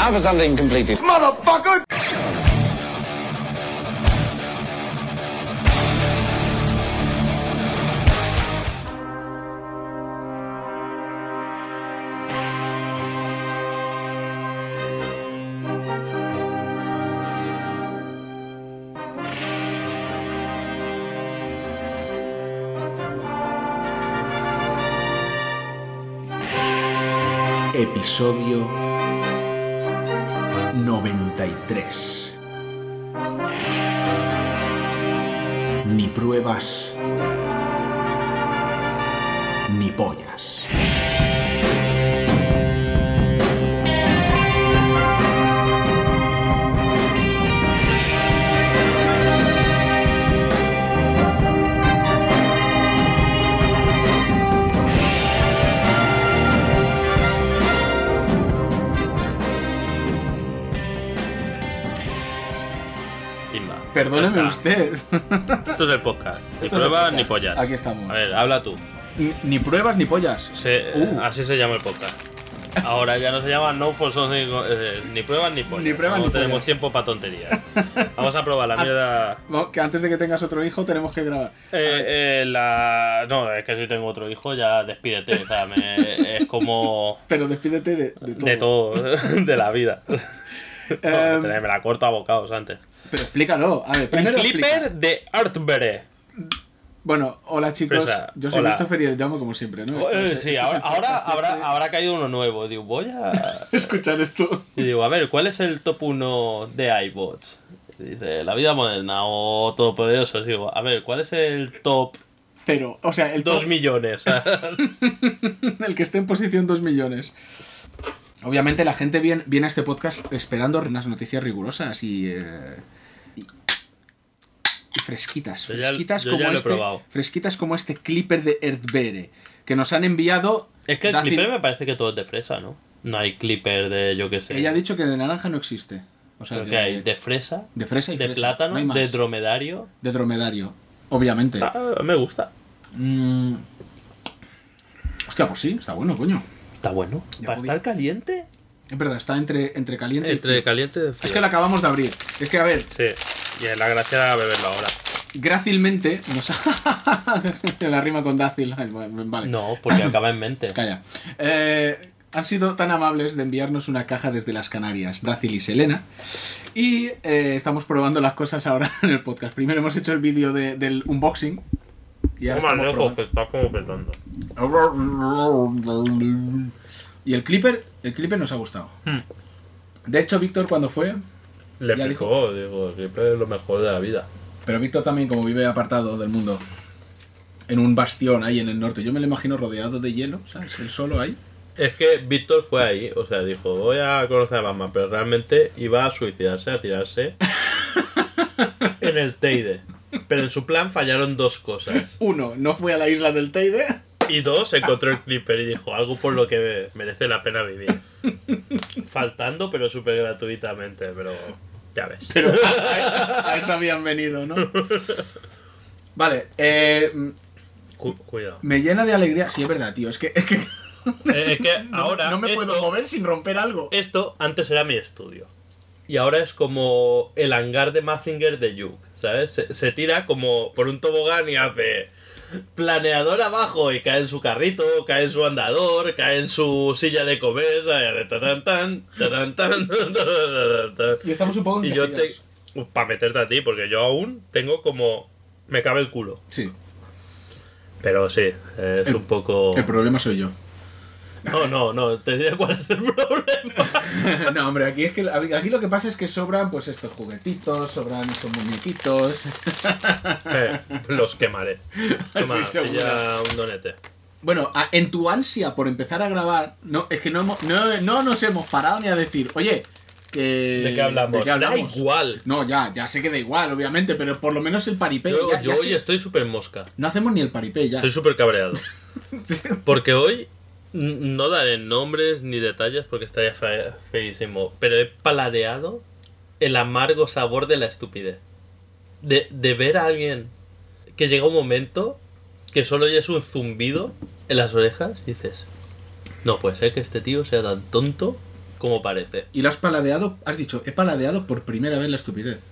Now for something completely. Motherfucker! Episodio 93. Ni pruebas ni pollas. Perdóneme usted. Esto es el podcast. Ni Esto pruebas ni pollas. Aquí estamos. A ver, habla tú. Ni, ni pruebas ni pollas. Se- Uh. Así se llama el podcast. Ahora ya no se llama No for Something, eh, ni pruebas ni pollas. Ni pruebas no ni tenemos pollas. tiempo para tonterías. Vamos a probar la Ah. mierda. No, que antes de que tengas otro hijo tenemos que grabar. Eh, eh, la... No, es que si tengo otro hijo ya despídete. O sea, me- es como Pero despídete de, de todo. de todo, de la vida. Em, me la corto a bocados antes. Pero explícalo. A ver, Un primero clipper explica. de Artbere. Bueno, hola chicos. Fresa, Yo soy hola. Christopher y el llamo como siempre, ¿no? Esto Eh, sí, esto es ahora, ahora habrá, este. habrá caído uno nuevo. Digo, voy a. Escuchar esto. Y digo, a ver, ¿cuál es el top 1 de iBots? Dice, la vida moderna o todopoderoso. Digo, a ver, ¿cuál es el top Cero. O sea, el 2 top- millones? el que esté en posición 2 millones. Obviamente la gente viene, viene a este podcast esperando unas noticias rigurosas y, eh, y, y fresquitas. Yo ya- Fresquitas, yo como ya lo he este, fresquitas como este clipper de Erdbere que nos han enviado. es que el Dacil- clipper me parece que todo es de fresa, ¿no? No hay clipper de yo qué sé. Ella ha dicho que de naranja no existe. O sea, que, hay de fresa, de fresa y de fresa. plátano, no de dromedario. De dromedario. Obviamente. Ah, me gusta. Mm. Hostia, pues sí, está bueno, coño. Está bueno. Ya ¿Para podía- estar caliente? Es verdad, está entre, entre caliente y Entre frío. caliente y Es que lo acabamos de abrir. Es que, a ver, Sí. Y es la gracia era beberlo ahora. grácilmente nos la rima con dácil. Vale. No, porque acaba en mente. Calla. Eh, han sido tan amables de enviarnos una caja desde las Canarias, Dácil y Selena. Y eh, estamos probando las cosas ahora en el podcast. Primero hemos hecho el vídeo de- del unboxing. Y ahora lejos, que está como petando. Y el clipper, el clipper nos ha gustado. Hmm. De hecho, Víctor cuando fue, Le Ya fijó, digo, el clipper es lo mejor de la vida. pero Víctor también como vive apartado del mundo, en un bastión ahí en el norte, yo me lo imagino rodeado de hielo, ¿sabes? El solo ahí. Es que Víctor fue ahí, o sea, dijo, voy a conocer a Batman, pero realmente iba a suicidarse, a tirarse en el Teide. Pero en su plan fallaron dos cosas. Uno, no fue a la isla del Teide. Y dos, encontró el Clipper y dijo, algo por lo que merece la pena vivir. Faltando, pero súper gratuitamente, pero ya ves. Pero a, a eso habían venido, ¿no? Vale, eh, Cu- cuidado. me llena de alegría. Sí, es verdad, tío. Es que, es que Eh, es que no, ahora no me puedo mover sin romper algo. Esto antes era mi estudio. Y ahora es como el hangar de Mazinger de Yuk, ¿sabes? Se, se tira como por un tobogán y hace planeador abajo y cae en su carrito, cae en su andador, cae en su silla de comer, ¿sabes? Tan, tan, tan, tan, tan, tan, tan. Y estamos un poco Y yo te... Para meterte a ti, porque yo aún tengo como... Me cabe el culo. Sí, Pero sí, es El- un poco... el problema soy yo. No, no, no, te diré cuál es el problema. no, hombre, aquí es que aquí lo que pasa es que sobran pues estos juguetitos, sobran estos muñequitos. Eh, los quemaré. Toma, Sí, pilla un donete. Bueno, en tu ansia por empezar a grabar, no, es que no, hemos- no, no nos hemos parado ni a decir, oye, que... ¿De qué hablamos? ¿de qué hablamos? Da igual. No, ya, ya sé que da igual, obviamente, pero por lo menos el paripé. Yo, ya- yo ya hoy estoy súper mosca. No hacemos ni el paripé ya. Estoy súper cabreado. Porque hoy no daré nombres ni detalles porque estaría fe- feísimo. Pero he paladeado el amargo sabor de la estupidez. De, de ver a alguien que llega un momento que solo oyes un zumbido en las orejas y dices, no puede ser que este tío sea tan tonto como parece. Y lo has paladeado, has dicho, he paladeado por primera vez la estupidez.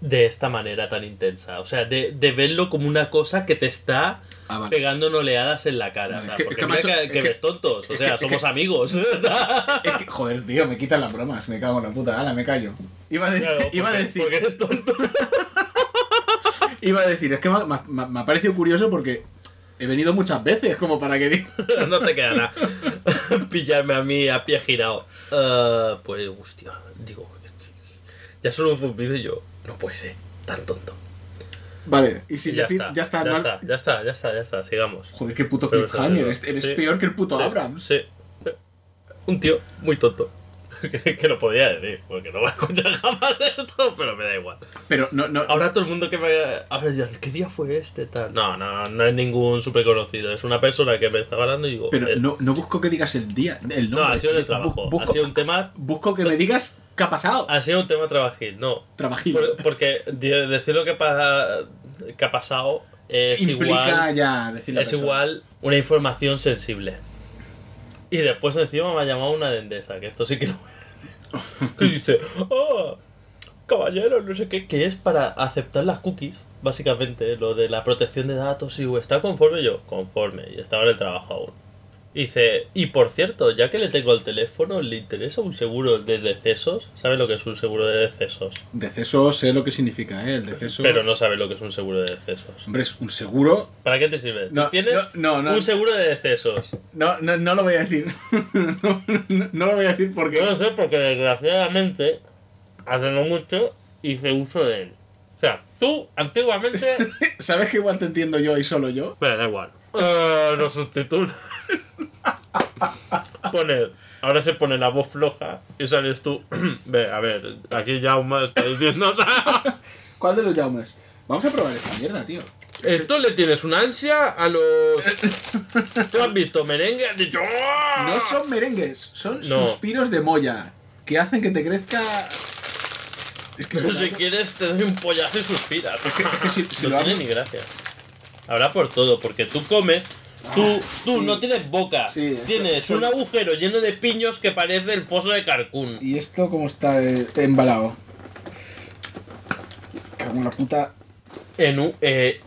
De esta manera tan intensa. O sea, de, de verlo como una cosa que te está Ah, vale. pegando oleadas en la cara. Vale, o sea, es que- porque es que, mira que, es que que- ves tontos. O sea, somos amigos. Es que, joder, tío, me quitan las bromas, me cago en la puta, ala, me callo. Iba a, de- Claro, iba a porque- decir, Porque eres tonto. iba a decir, es que me, ha- me ha- me ha parecido curioso porque he venido muchas veces, como para que diga. no te queda nada. Pillarme a mí a pie girado. Eh, pues, hostia, digo, ya solo un zumbido y yo, no puede ser, tan tonto. Vale, y sin ya, decir, está, ya está, ya no- está, ya está, ya está, ya está, sigamos. Joder, qué puto Pero cliffhanger, eres, eres Sí. peor que el puto Sí, Abrams. Sí. Un tío muy tonto. que, que lo podía decir, porque no va a escuchar jamás esto, pero me da igual. Pero no, no, Ahora todo el mundo que me. A ver, ¿qué día fue este? Tal. No, no, no es ningún súper conocido. Es una persona que me está hablando y digo. pero eh, no, no busco que digas el día, el no, nombre. ha sido en el trabajo. busco, Ha sido un tema. busco que me digas qué ha pasado. Ha sido un tema trabajil, no. Trabajil. Por- porque de- decir lo que, pa- que ha pasado es Implica igual. ya decir Es persona. igual una información sensible. Y después encima me ha llamado una de Endesa, que esto sí que no. que dice, oh, caballero, no sé qué, que es para aceptar las cookies, básicamente, lo de la protección de datos y está conforme yo, conforme, y estaba en el trabajo aún. Y dice, y por cierto, ya que le tengo el teléfono, ¿le interesa un seguro de decesos? ¿Sabe lo que es un seguro de decesos? Deceso sé lo que significa, ¿eh? El deceso. Pero no sabe lo que es un seguro de decesos. Hombre, es un seguro. ¿Para qué te sirve? ¿Tú No, tienes no, no, no. un seguro de decesos? No, no, no lo voy a decir. no, no, no lo voy a decir porque. Yo lo sé porque desgraciadamente hace no mucho hice uso de él. O sea, tú antiguamente... ¿Sabes que igual te entiendo yo y solo yo? Pero da igual. Eh, lo subtitula. Pone... Ahora se pone la voz floja y sales tú. Ve, a ver, aquí Jaume está diciendo... ¿Cuál de los Jaumes? Vamos a probar esta mierda, tío. Esto le tienes una ansia a los... ¿Tú has visto merengue? Has dicho... "¡Ah!". No son merengues, son No. suspiros de molla que hacen que te crezca. Es que, Pero si quieres te doy un pollazo y suspiras. Es que- es que si- si no lo tiene hago- ni gracia. Habrá por todo, porque tú comes, tú, tú sí. no tienes boca, Sí, esto- tienes esto- un agujero lleno de piños que parece el foso de Carcún. ¿Y esto cómo está eh, embalado? Cago en la puta. En un, eh,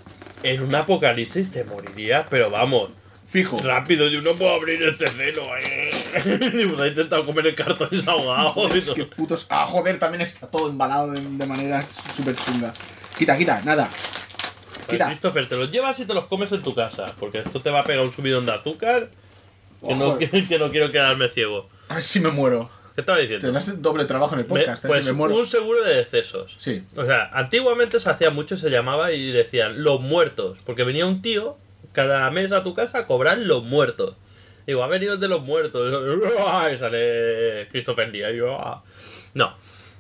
en un apocalipsis te morirías, pero vamos, Fijo. rápido, yo no puedo abrir este celo. Eh. Y pues ha intentado comer el cartón y se ha ahogado. y Es que putos. Ah, joder, también está todo embalado de, de manera súper chunga. Quita, quita, nada. Pues, Quita. Christopher, te los llevas y te los comes en tu casa, porque esto te va a pegar un subidón de azúcar que, no, que, que no quiero quedarme ciego. A ver si me muero. ¿Qué estaba diciendo? Tendrás doble trabajo en el Me- podcast, ¿eh? pues si me muero. un seguro de decesos. Sí. O sea, antiguamente se hacía mucho, se llamaba y decían los muertos. Porque venía un tío cada mes a tu casa a cobrar los muertos. Digo, ha venido el de los muertos. Y sale Christopher yo, "Ah". No.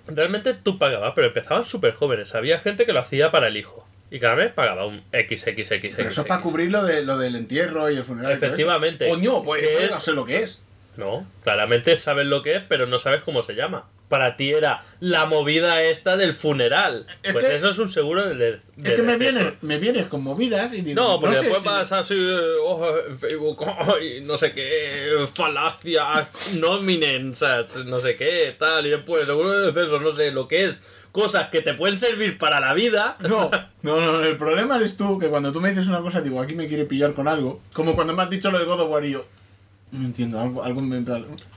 Realmente tú pagabas, pero empezaban súper jóvenes. Había gente que lo hacía para el hijo. Y cada mes pagaba un XXX. Pero eso es para cubrir lo, de, lo del entierro y el funeral. y todo eso. Efectivamente. Coño, pues eso es- no sé lo que es. No, claramente sabes lo que es, pero no sabes cómo se llama. Para ti era la movida esta del funeral. Es pues que- eso es un seguro de. de- Es que me vienes, me vienes con movidas y digo, No, porque sé después si- vas así eh, oh, Facebook oh, no sé qué, falacia, nominen, no sé qué, tal, y después seguro de deceso, no sé, lo que es, cosas que te pueden servir para la vida. No, no, no, el problema eres tú, que cuando tú me dices una cosa, digo, aquí me quiere pillar con algo. Como cuando me has dicho lo de God of War y yo, no entiendo, algo, algo me...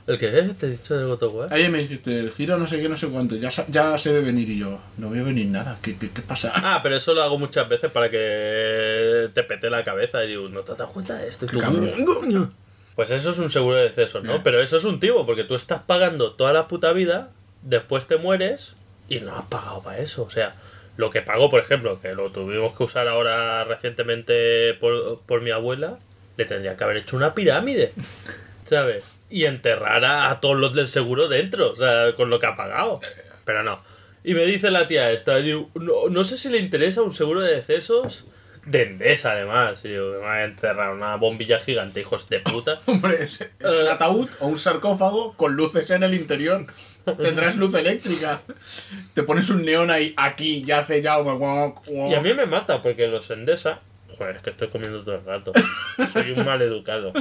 ¿El qué es? ¿Te he dicho de God of War? Ayer me dijiste, el giro no sé qué, no sé cuánto, ya, ya se ve venir y yo, no veo venir nada, ¿qué, qué, qué pasa? Ah, pero eso lo hago muchas veces para que te pete la cabeza y digo, ¿no te has dado cuenta de esto? Tú. Pues eso es un seguro de deceso, ¿no? Eh. Pero eso es un timo, porque tú estás pagando toda la puta vida, después te mueres y no has pagado para eso. O sea, lo que pago, por ejemplo, que lo tuvimos que usar ahora recientemente por, por mi abuela, le tendría que haber hecho una pirámide, ¿sabes? Y enterrar a, a todos los del seguro dentro, o sea, con lo que ha pagado. Pero no. Y me dice la tía esta, digo, no, no sé si le interesa un seguro de decesos de Endesa, además. Y digo, me va a enterrar una bombilla gigante, hijos de puta. Hombre, es, es un Eh. ataúd o un sarcófago con luces en el interior. Tendrás luz eléctrica. Te pones un neón ahí, aquí, ya hace ya... Y a mí me mata porque los Endesa. Joder, es que estoy comiendo todo el rato. Soy un mal educado.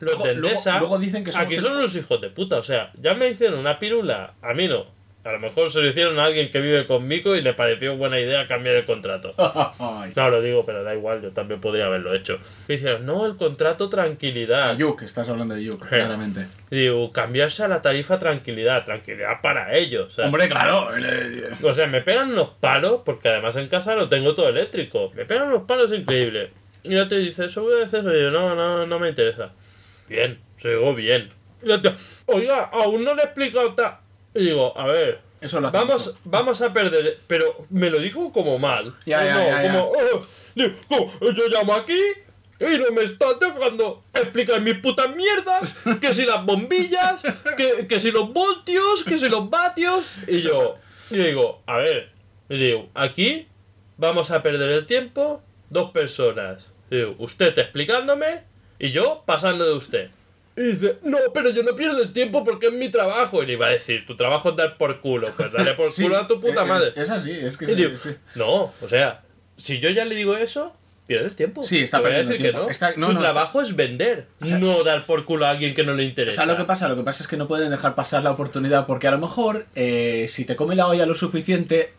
Los Luego- de Endesa, luego dicen que somos aquí el- son unos hijos de puta. O sea, ya me hicieron una pirula, a mí no. A lo mejor se lo hicieron a alguien que vive conmigo y le pareció buena idea cambiar el contrato. No, lo digo, pero da igual, yo también podría haberlo hecho. Y dijeron, no, el contrato tranquilidad. Yuk, estás hablando de Yuk, claramente. Digo, cambiarse a la tarifa tranquilidad, tranquilidad para ellos. o sea, Hombre, claro. O sea, me pegan unos palos, porque además en casa lo tengo todo eléctrico. Me pegan unos palos increíbles. Y ya te dice, eso voy a hacer yo, no, no, no me interesa. Bien, se digo bien. Tía, oiga, aún no le he explicado ta-". Y digo, a ver, Eso lo hace vamos, mucho. vamos a perder. Pero me lo dijo como mal. Ya, ya, no, ya, como, "Oh", digo, "¿Cómo? yo llamo aquí. Y no me estás dejando explicar mis putas mierdas. Que si las bombillas, que, que si los voltios, que si los vatios. Y yo, y digo, a ver, y digo, aquí vamos a perder el tiempo dos personas. Y digo, usted explicándome y yo pasando de usted. Y dice, no, pero yo no pierdo el tiempo porque es mi trabajo. Y le iba a decir, tu trabajo es dar por culo. Pues dale por Sí, culo a tu puta es- madre. Es, así, es que sí, digo, sí. no, o sea, si yo ya le digo eso, pierde el tiempo. Sí, está perdiendo decir que tiempo. no. Está- no, Su no, trabajo es vender, sea- no dar por culo a alguien que no le interesa. ¿Sabes lo que pasa? Lo que pasa es que no pueden dejar pasar la oportunidad porque a lo mejor eh, si te come la olla lo suficiente,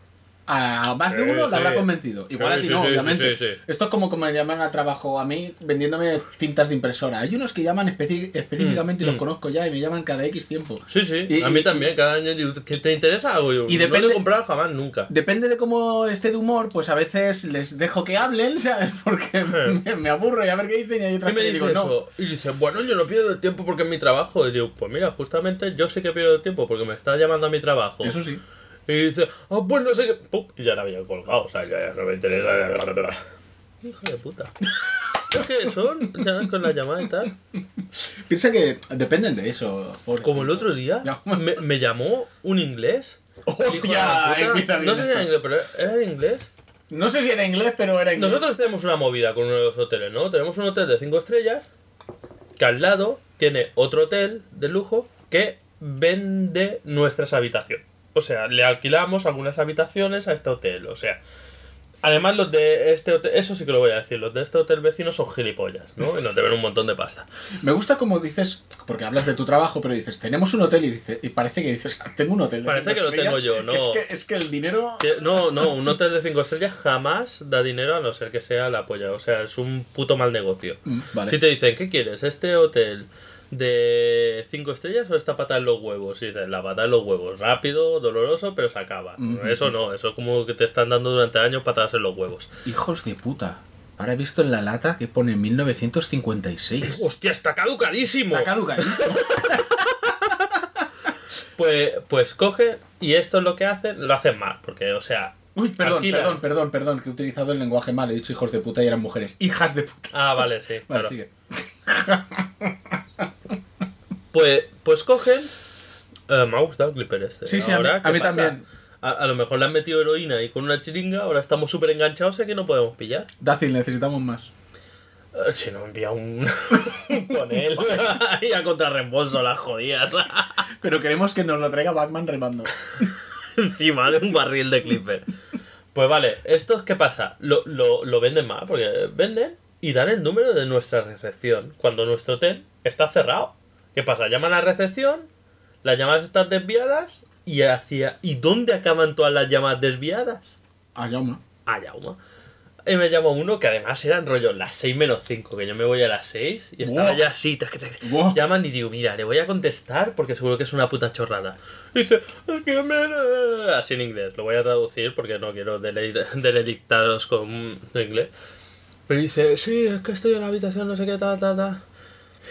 a más de uno sí. le habrá convencido. Igual Sí, a ti no, obviamente. Esto es como que me llaman al trabajo a mí vendiéndome cintas de impresora. Hay unos que llaman específicamente y los mm. conozco ya y me llaman cada X tiempo. Sí, sí, Y- a mí y- también, cada año digo, ¿que te interesa algo? Yo, Y no depende- lo he comprado jamás, nunca. Depende de cómo esté de humor, pues a veces les dejo que hablen, ¿sabes? Porque me, me aburro y a ver qué dicen y hay Y otras me que digo, no. eso, y dice, bueno, yo no pierdo el tiempo porque es mi trabajo. Y digo, pues mira, justamente yo sé que pierdo el tiempo porque me está llamando a mi trabajo. Eso sí. Y dice, ah, pues no sé qué. Pum, y ya la había colgado, o sea, ya no me interesa. Hijo de puta. Es que son, ya, con la llamada y tal. Piensa que dependen de eso. pobre. Como el otro día, me, me llamó un inglés. ¡Hostia! puta. Empieza bien No sé si era inglés, pero era de inglés. No sé si era inglés, pero era inglés. Nosotros tenemos una movida con uno de los hoteles, ¿no? Tenemos un hotel de 5 estrellas que al lado tiene otro hotel de lujo que vende nuestras habitaciones. O sea, le alquilamos algunas habitaciones a este hotel. O sea, además los de este hotel, eso sí que lo voy a decir, los de este hotel vecino son gilipollas, ¿no? Y nos deben un montón de pasta. Me gusta como dices, porque hablas de tu trabajo, pero dices, tenemos un hotel y, dice, y parece que dices, "Ah, tengo un hotel. de Parece cinco que lo tengo estrellas", yo, ¿no? que Es que, es que el dinero... Que- no, no, un hotel de 5 estrellas jamás da dinero a no ser que sea la polla. O sea, es un puto mal negocio. Mm, Vale. Si te dicen, ¿qué quieres? ¿Este hotel de 5 estrellas o esta pata en los huevos? Y dices, la pata en los huevos. Rápido, doloroso, pero se acaba. Eso no, eso es como que te están dando durante años patadas en los huevos. Hijos de puta. Ahora he visto en la lata que pone 1956. ¡Hostia, está caducadísimo! Está caducadísimo. Pues, pues coge y esto es lo que hacen, lo hacen mal. Porque, o sea. Uy, perdón, alquilan- perdón, perdón, perdón, que he utilizado el lenguaje mal. He dicho hijos de puta y eran mujeres. Hijas de puta. Ah, vale, sí. Vale, claro. sigue. Pues, pues cogen. eh, me ha gustado el clipper este. Sí, sí, a mí- Ahora, a ¿qué mí también. A, a lo mejor le han metido heroína y con una chiringa, ahora estamos súper enganchados y que no podemos pillar. Dacil, necesitamos más. Eh, Si no envía un con él y a contrarreembolso las jodidas Pero queremos que nos lo traiga Batman remando. encima de un barril de clipper. Pues vale, ¿esto qué pasa? Lo, lo, lo venden mal, porque venden y dan el número de nuestra recepción cuando nuestro hotel está cerrado. ¿Qué pasa? Llaman a recepción, las llamadas están desviadas y hacia ¿y dónde acaban todas las llamadas desviadas? Ah, ya una. A Yauma. Y me llama uno que además eran rollo las 6 menos 5, que yo me voy a las 6 y estaba Buah. ya así. tac, tac. Buah. Llaman y digo, mira, le voy a contestar porque seguro que es una puta chorrada. Y dice, es que me... Así en inglés, lo voy a traducir porque no quiero dele- deledictaros con inglés. Pero dice, sí, es que estoy en la habitación, no sé qué, ta, ta, ta.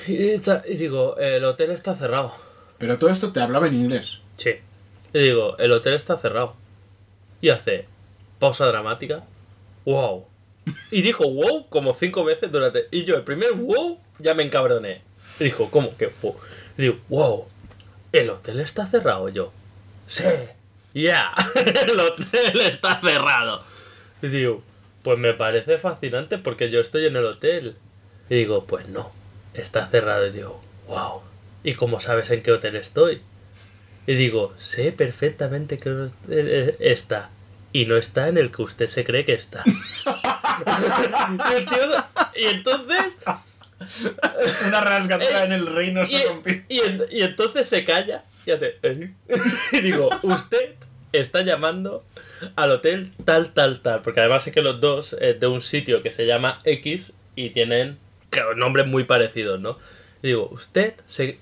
Y, digo, el hotel está cerrado. Pero todo esto te hablaba en inglés. Sí. Y digo, el hotel está cerrado. Y hace pausa dramática. ¡Wow! Y dijo wow como cinco veces durante. Y yo, el primer wow, ya me encabroné. Y dijo, ¿cómo que wow? Y digo, wow, el hotel está cerrado. Y yo, sí, ya, el hotel está cerrado. Y digo, pues me parece fascinante porque yo estoy en el hotel. Y digo, pues no, está cerrado. Y digo, wow, ¿y cómo sabes en qué hotel estoy? Y digo, sé perfectamente que hotel eh, está. Y no está en el que usted se cree que está. y, el tío- y entonces Una rasgadura en el reino Y, se rompió. y en- y entonces se calla y hace. "Eh". Y digo, usted está llamando al hotel tal, tal, tal. Porque además es que los dos es de un sitio que se llama X y tienen nombres muy parecidos, ¿no? Y digo, usted se,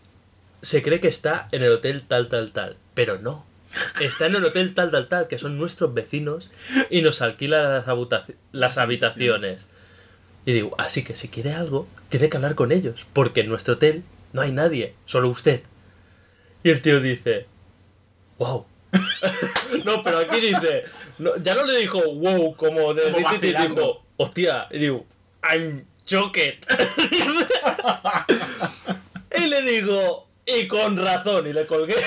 se cree que está en el hotel tal, tal, tal. Pero no. Está en el hotel tal, tal, tal, que son nuestros vecinos y nos alquila las, habitaci- las habitaciones. Y digo, así que si quiere algo, tiene que hablar con ellos, porque en nuestro hotel no hay nadie, solo usted. Y el tío dice, wow. no, pero aquí dice, no, ya no le dijo wow como de Como dijo, hostia, y digo, I'm shocked. y le digo, y con razón, y le colgué.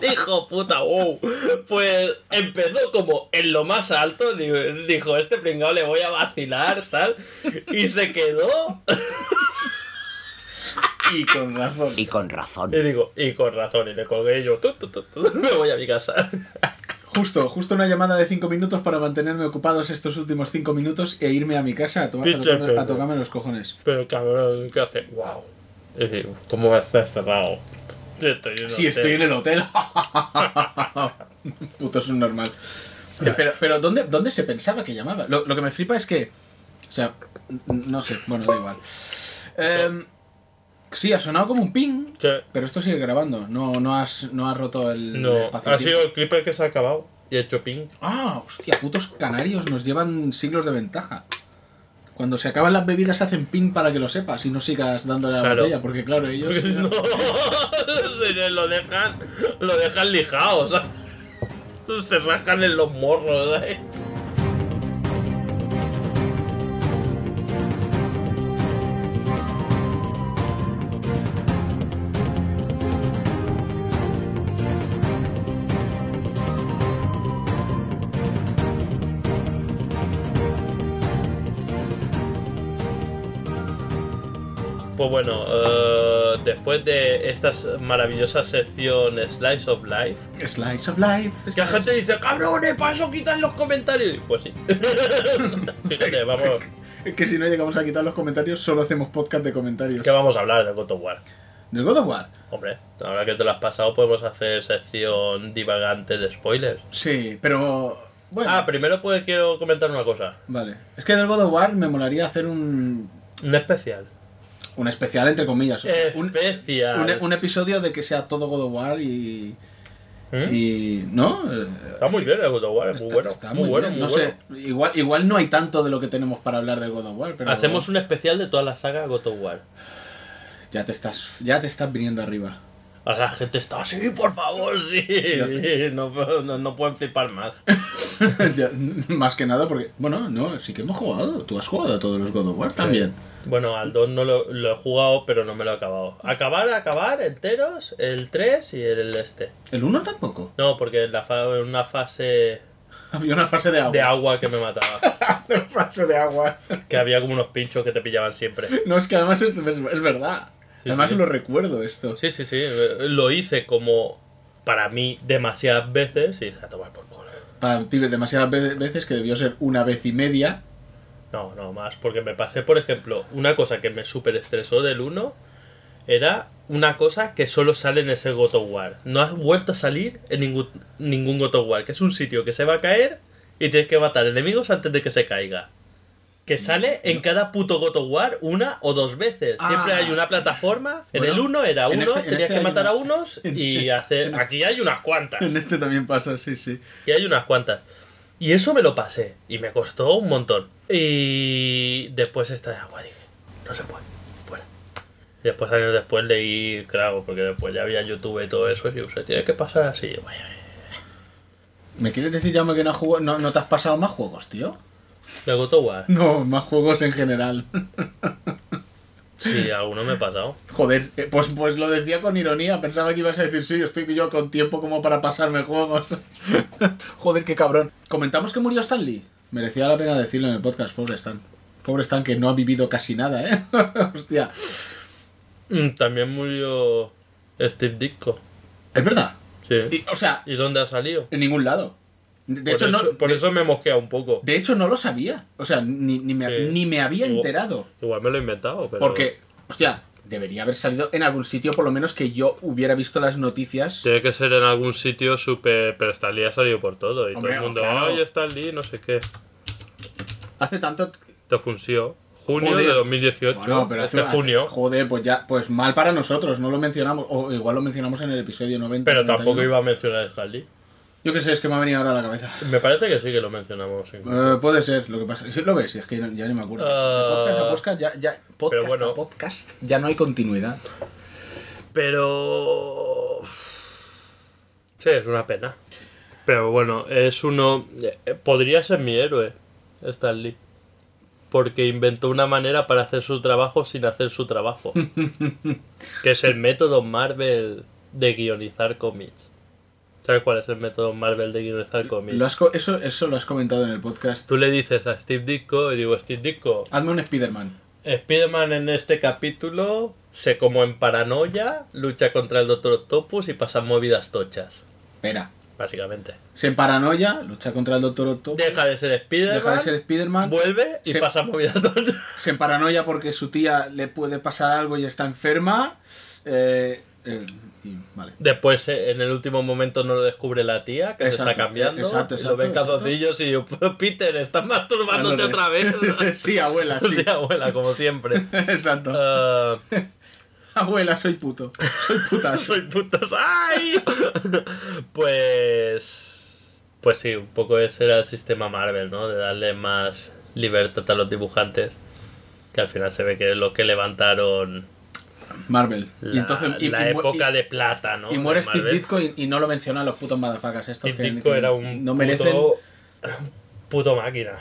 Dijo, puta, wow. Pues empezó como en lo más alto. Dijo, este pringao le voy a vacilar, tal. Y se quedó. Y con razón. Y con razón. Y digo, y con razón. Y le colgué y yo, tu, tu, tu, me voy a mi casa. Justo, justo una llamada de 5 minutos para mantenerme ocupados estos últimos 5 minutos e irme a mi casa a, to- a tocarme, a los cojones. Pero cabrón, ¿qué hace? Wow. Y digo, ¿cómo está cerrado? Yo estoy en Sí, hotel. estoy en el hotel. Puto es un normal. Pero, pero ¿dónde, ¿dónde se pensaba que llamaba? Lo, lo que me flipa es que. O sea, no sé, bueno, da igual. Em, sí, ha sonado como un ping, Sí. pero esto sigue grabando. No, no, has, no has roto el No, espacio ha sido el clipper que se ha acabado. Y he hecho ping. Ah, hostia, putos canarios nos llevan siglos de ventaja. Cuando se acaban las bebidas hacen ping para que lo sepas y no sigas dándole a la Claro. botella, porque claro, ellos... No, se lo dejan, lo dejan lijado, o sea, se rascan en los morros. ¿sabes? Pues bueno, eh, después de estas maravillosas secciones Slice of Life, Slice of life. que la gente dice, cabrones, para eso quitan los comentarios. Y Pues sí. Fíjate, vamos, Que si no llegamos a quitar los comentarios, solo hacemos podcast de comentarios. que vamos a hablar de God of War. ¿Del God of War? Hombre, ahora que te lo has pasado, podemos hacer sección divagante de spoilers. Sí, pero... Bueno, Ah, primero pues quiero comentar una cosa. vale. Es que del God of War me molaría hacer un... Un especial. Un especial, entre comillas. o sea, un, un, un episodio de que sea todo God of War y... ¿Mm? y ¿No? Eh, Está muy bien el God of War, es muy está- bueno. está muy, bueno, muy no bueno. sé, igual, igual no hay tanto de lo que tenemos para hablar de God of War, pero... Hacemos un especial de toda la saga God of War. Ya te estás, ya te estás viniendo arriba. La gente está así, por favor, sí. No, no, no pueden flipar más. Ya, más que nada porque, bueno, no, sí que hemos jugado. Tú has jugado a todos los God of War también. Bueno, al 2 no lo, lo he jugado, pero no me lo he acabado. Acabar, acabar, enteros, el 3 y el este. El 1 tampoco. No, porque en, la fa- en una fase Había una fase de agua. de agua que me mataba. Una fase de agua. Que había como unos pinchos que te pillaban siempre. No, es que además es, verdad. Sí, además sí. lo recuerdo esto. Sí, sí, sí. Lo hice como para mí demasiadas veces y dije a tomar por culo. Para ti demasiadas ve- veces que debió ser una vez y media. No, no más, porque me pasé, por ejemplo, una cosa que me súper estresó del 1 era una cosa que solo sale en ese God of War. No has vuelto a salir en ningún, ningún God of War, que es un sitio que se va a caer y tienes que matar enemigos antes de que se caiga. Que sale en cada puto God of War una o dos veces. Siempre Ah. hay una plataforma. En Bueno, el 1 era uno, este- en tenías este que matar una- a unos y hacer... Aquí hay unas cuantas. En este también pasa, sí, sí. Y hay unas cuantas. Y eso me lo pasé. Y me costó un montón. Y después esta de agua dije, no se puede. Fuera. Y después años después leí, claro, porque después ya había YouTube y todo eso. Y se tiene que pasar así. Vaya, ¿Me quieres decir, Jaume, que no, has jugado- no, no te has pasado más juegos, tío? de. No, más juegos en general. Sí, alguno me he pasado. Joder, eh, pues, pues lo decía con ironía. Pensaba que ibas a decir, sí, estoy yo con tiempo como para pasarme juegos. Joder, qué cabrón. Comentamos que murió Stan Lee. Merecía la pena decirlo en el podcast, pobre Stan. Pobre Stan que no ha vivido casi nada, ¿eh? Hostia. Mm, También murió Steve Ditko. Es verdad. Sí. Y, o sea, ¿Y dónde ha salido? en ningún lado. De por, hecho, eso, no, por de, eso me mosquea un poco. de hecho, no lo sabía. O sea, ni, ni, me, Sí. ni me había Igual- enterado. Igual me lo he inventado, pero. Porque, hostia, debería haber salido en algún sitio, por lo menos que yo hubiera visto las noticias. Tiene que ser en algún sitio súper. Pero Stan Lee ha salido por todo. Y Hombre, todo el mundo, claro. ay, Stan Lee, no sé qué. Hace tanto. Te funció. Junio Joder. de 2018. Bueno, pero hace, este hace- junio. Joder, pues ya, pues mal para nosotros, no lo mencionamos. O igual lo mencionamos en el episodio 90. Pero 91. tampoco iba a mencionar a Stan Lee. Yo qué sé, es que me ha venido ahora a la cabeza. Me parece que sí que lo mencionamos. Eh, puede ser, lo que pasa. Si lo ves, es que ya ni me acuerdo. De podcast a podcast, ya, ya, podcast Pero bueno. a podcast, ya no hay continuidad. Pero. Sí, es una pena. Pero bueno, es uno. eh, Podría ser mi héroe, Stan Lee. Porque inventó una manera para hacer su trabajo sin hacer su trabajo. que es el método Marvel de guionizar cómics. ¿Sabes cuál es el método Marvel de guionizar cómics? Eso, eso lo has comentado en el podcast. Tú le dices a Steve Ditko y digo, Steve Ditko, Hazme un Spider-Man. Spider-Man en este capítulo se como en paranoia, lucha contra el Doctor Octopus y pasa movidas tochas, Espera. básicamente. Se paranoia, lucha contra el Doctor Octopus. Deja de ser Spider-Man, deja de ser Spider-Man. vuelve y Se- pasa movidas tochas. Se paranoia porque su tía le puede pasar algo y está enferma. Eh, eh, y, vale. Después, eh, en el último momento, no lo descubre la tía, que se Exacto, está cambiando. exacto, y lo ven exacto, calzoncillos y yo, Peter, estás masturbándote Ándale. otra vez. sí, abuela, sí. Sí, abuela, como siempre. Exacto. Ah, Abuela, soy puto. Soy putas. Soy putas. ¡Ay! pues. Pues sí, un poco ese era el sistema Marvel, ¿no? De darle más libertad a los dibujantes. Que al final se ve que es lo que levantaron Marvel. la, y entonces. Y, la y época de plata, ¿no? y muere Steve. Ditko y, no lo mencionan los putos motherfuckers estos Steve que, Ditko que era un no puto, merecen. puto máquina.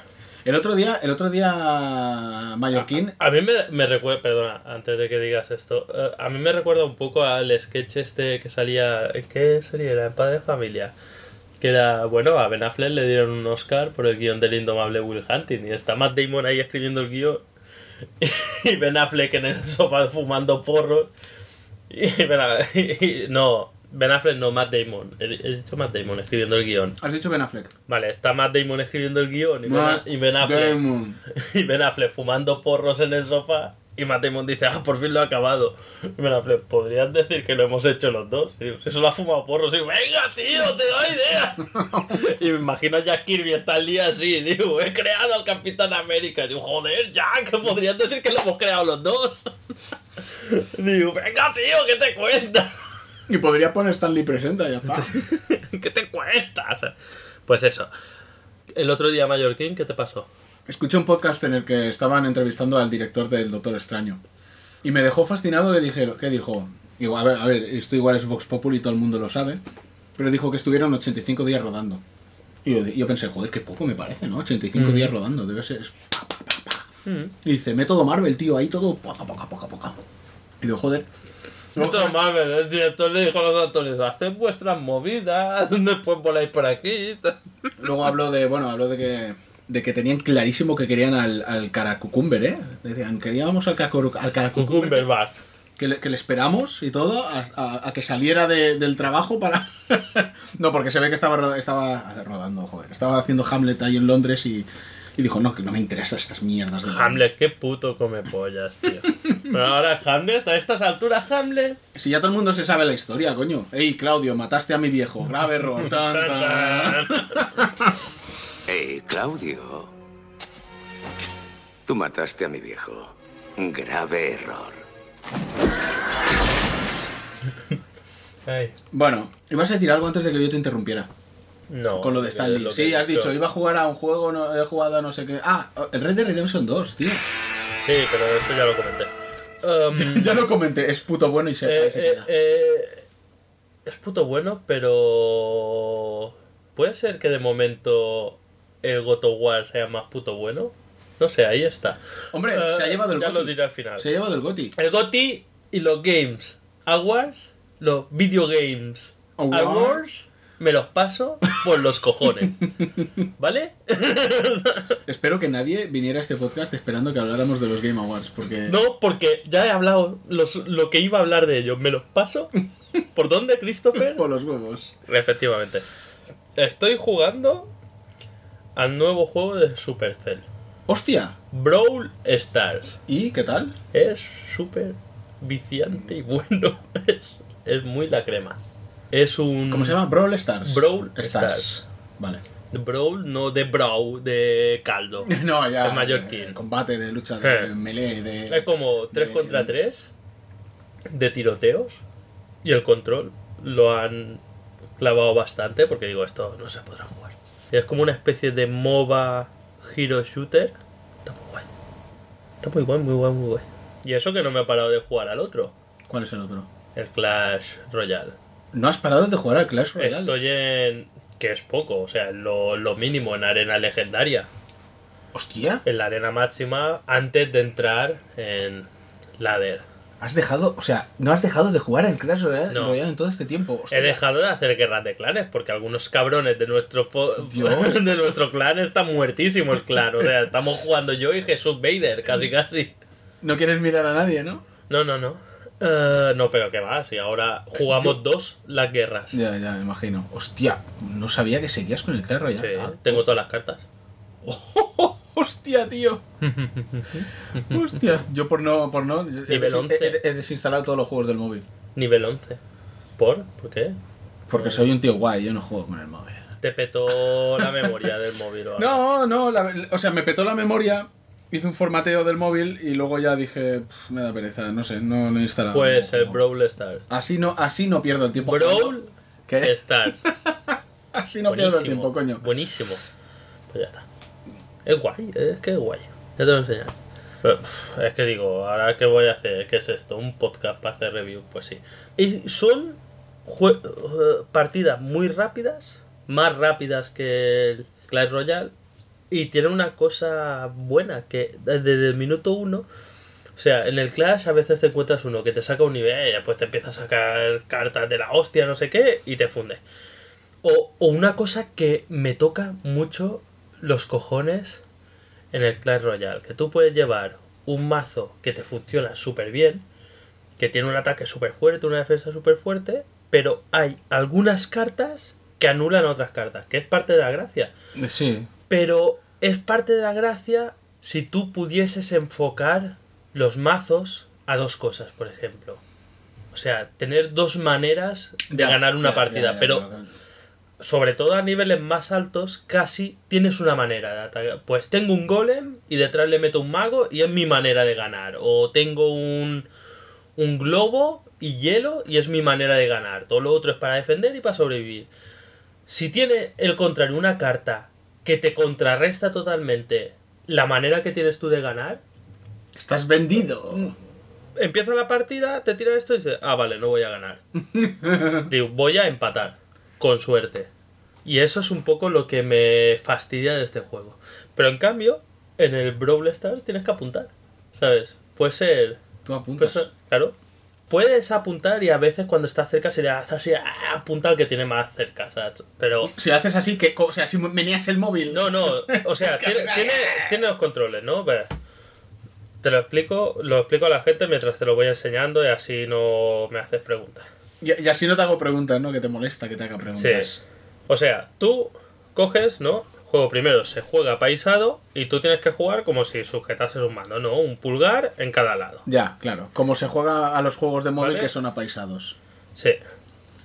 El otro día, el otro día Mallorquín. A mí me, me recuerda, perdona, antes de que digas esto, eh, a mí me recuerda un poco al sketch este que salía, ¿en ¿qué sería? Era en Padre de Familia. Que era, bueno, a Ben Affleck le dieron un Oscar por el guion del indomable Will Hunting y está Matt Damon ahí escribiendo el guion y Ben Affleck en el sofá fumando porros y, no, Ben Affleck no, Matt Damon, he, he dicho Matt Damon escribiendo el guion. Has dicho Ben Affleck. Vale, está Matt Damon escribiendo el guion y Ben, y Ben Affleck y Ben Affleck fumando porros en el sofá. Y Matt Damon dice, ah, por fin lo ha acabado. Y Ben Affleck, ¿podrías decir que lo hemos hecho los dos? Y digo, si solo ha fumado porros. Y digo, venga, tío, te doy idea. y me imagino a Jack Kirby está el día así. Digo, he creado al Capitán América. Y digo, joder, Jack, podrías decir que lo hemos creado los dos. digo, venga, tío, ¿qué te cuesta? Y podría poner Stanley presenta, ya está. ¿Qué te cuesta? O sea, pues eso. El otro día, Mallorquín, ¿qué te pasó? Escuché un podcast en el que estaban entrevistando al director del Doctor Extraño. Y me dejó fascinado que, dije, que dijo. Digo, a ver, a ver, esto igual es Vox Populi todo el mundo lo sabe. Pero dijo que estuvieron 85 días rodando. Y yo, yo pensé, joder, qué poco me parece, ¿no? 85 Mm. días rodando, debe ser. es pa, pa, pa, pa. Y dice, método Marvel, tío, ahí todo poca, poca, poca, poca. Y digo, joder. Es Marvel, el director le dijo a los actores, haced vuestras movidas, después voláis por aquí. Luego habló de, bueno, habló de que, de que tenían clarísimo que querían al, al Caracucumber, ¿eh? Decían, queríamos al, al Caracucumber. Que le, que le esperamos y todo a, a- a que saliera de- del trabajo para... no, porque se ve que estaba, estaba rodando, joder. Estaba haciendo Hamlet ahí en Londres y, y dijo, no, que no me interesan estas mierdas de... Hamlet, qué puto come pollas, tío. Pero ahora Hamlet, a estas alturas Hamlet. Si ya todo el mundo se sabe la historia, coño. Ey, Claudio, mataste a mi viejo. Grave error. Tan, tan. Hey, Claudio. Tú mataste a mi viejo. Grave error. Bueno, ibas a decir algo antes de que yo te interrumpiera. no. Con lo de Stanley. lo Sí, he has dicho, iba a jugar a un juego, no, he jugado a no sé qué... Ah, el Red Dead Redemption 2, tío. Sí, pero eso ya lo comenté. Um, ya lo comenté, es puto bueno y se, eh, se eh, queda. eh, es puto bueno, pero. ¿Puede ser que de momento el God of War sea más puto bueno? No sé, ahí está. Hombre, Eh, se ha llevado el Ya GOTY. lo diré al final. Se ha llevado el GOTY. El GOTY y los Games Awards, los Video Games Award. Awards, me los paso por los cojones. ¿Vale? Espero que nadie viniera a este podcast esperando que habláramos de los Game Awards, porque... No, porque ya he hablado los- lo que iba a hablar de ellos. ¿Me los paso? ¿Por dónde, Christopher? Por los huevos. Efectivamente. Estoy jugando al nuevo juego de Supercell. ¡Hostia! Brawl Stars. ¿Y qué tal? Es súper viciante y bueno. Es, es muy la crema. Es un... ¿Cómo se llama? Brawl Stars. Brawl Stars. Vale. Brawl, no de Brawl, de caldo. No, ya. Es mallorquín. eh, Combate de lucha de Eh. melee, de. Es como 3 de- contra 3 de tiroteos y el control lo han clavado bastante porque digo, esto no se podrá jugar. Es como una especie de MOBA Hero Shooter. Está muy guay. Está muy guay, muy guay, muy guay. Y eso que no me he parado de jugar al otro, ¿Cuál es el otro? el Clash Royale. ¿No has parado de jugar al Clash Royale? Estoy en... que es poco, o sea, lo, lo mínimo en arena legendaria. Hostia, En la arena máxima antes de entrar en ladder. Has dejado. O sea, no has dejado de jugar al Clash Royale, No. Royale en todo este tiempo. Hostia. He dejado de hacer guerras de clanes porque algunos cabrones de nuestro Dios. de nuestro clan están muertísimos clan. O sea, estamos jugando yo y Jesús Vader, casi casi. No quieres mirar a nadie, ¿no? No, no, no. Eh, no, pero qué va, si ahora jugamos dos las guerras. Ya, ya, me imagino. Hostia, no sabía que seguías con el Clash Royale. Ah. tengo todas las cartas. Hostia, tío. Hostia. Yo por no. Por no he, Nivel des- 11. he- he desinstalado todos los juegos del móvil. Nivel 11. ¿Por? ¿Por qué? Porque soy un tío guay, yo no juego con el móvil. Te petó la memoria del móvil. o algo. No, no, la- o sea, me petó la memoria, hice un formateo del móvil y luego ya dije, "Pff, me da pereza, no sé, no lo he instalado. Pues el. Brawl Stars. Así no, así no pierdo el tiempo. Brawl ¿Qué? Stars. Así no pierdo el tiempo, coño. Buenísimo. Pues ya está. Es guay, es que es guay. Ya te lo enseñaré. Pero, es que digo, ahora qué voy a hacer, ¿qué es esto? ¿Un podcast para hacer review? Pues sí. Y son eh, partidas muy rápidas, más rápidas que el Clash Royale. Y tiene una cosa buena, que desde el minuto uno, o sea, en el Clash a veces te encuentras uno que te saca un nivel y después te empieza a sacar cartas de la hostia, no sé qué, y te funde. O, o una cosa que me toca mucho los cojones en el Clash Royale, que tú puedes llevar un mazo que te funciona súper bien, que tiene un ataque súper fuerte, una defensa súper fuerte, pero hay algunas cartas que anulan otras cartas, que es parte de la gracia. Sí. Pero es parte de la gracia si tú pudieses enfocar los mazos a dos cosas, por ejemplo. O sea, tener dos maneras de Ya, ganar una ya, partida, ya, pero sobre todo a niveles más altos, casi tienes una manera de atacar. Pues tengo un golem y detrás le meto un mago y es mi manera de ganar. O tengo un, un globo y hielo y es mi manera de ganar. Todo lo otro es para defender y para sobrevivir. Si tiene el contrario una carta que te contrarresta totalmente la manera que tienes tú de ganar, Estás vendido. empieza la partida, te tira esto y dices, ah, vale, no voy a ganar. Digo, voy a empatar, con suerte. Y eso es un poco lo que me fastidia de este juego. Pero en cambio, en el Brawl Stars tienes que apuntar, ¿sabes? Puede ser... Tú puede apuntas. ser- claro. Puedes apuntar y a veces cuando estás cerca se le hace así, apunta al que tiene más cerca, ¿sabes? Pero... Si haces así, que, o sea, si meneas el móvil. No, no, o sea, tiene, tiene, tiene los controles, ¿no? Te lo explico, lo explico a la gente mientras te lo voy enseñando y así no me haces preguntas. Y, y así no te hago preguntas, ¿no? Que te molesta que te haga Sí. preguntas. O sea, tú coges, ¿no? Juego primero se juega paisado y tú tienes que jugar como si sujetases un mando, ¿no? Un pulgar en cada lado. Ya, claro. Como se juega a los juegos de móvil Vale. que son apaisados. Sí.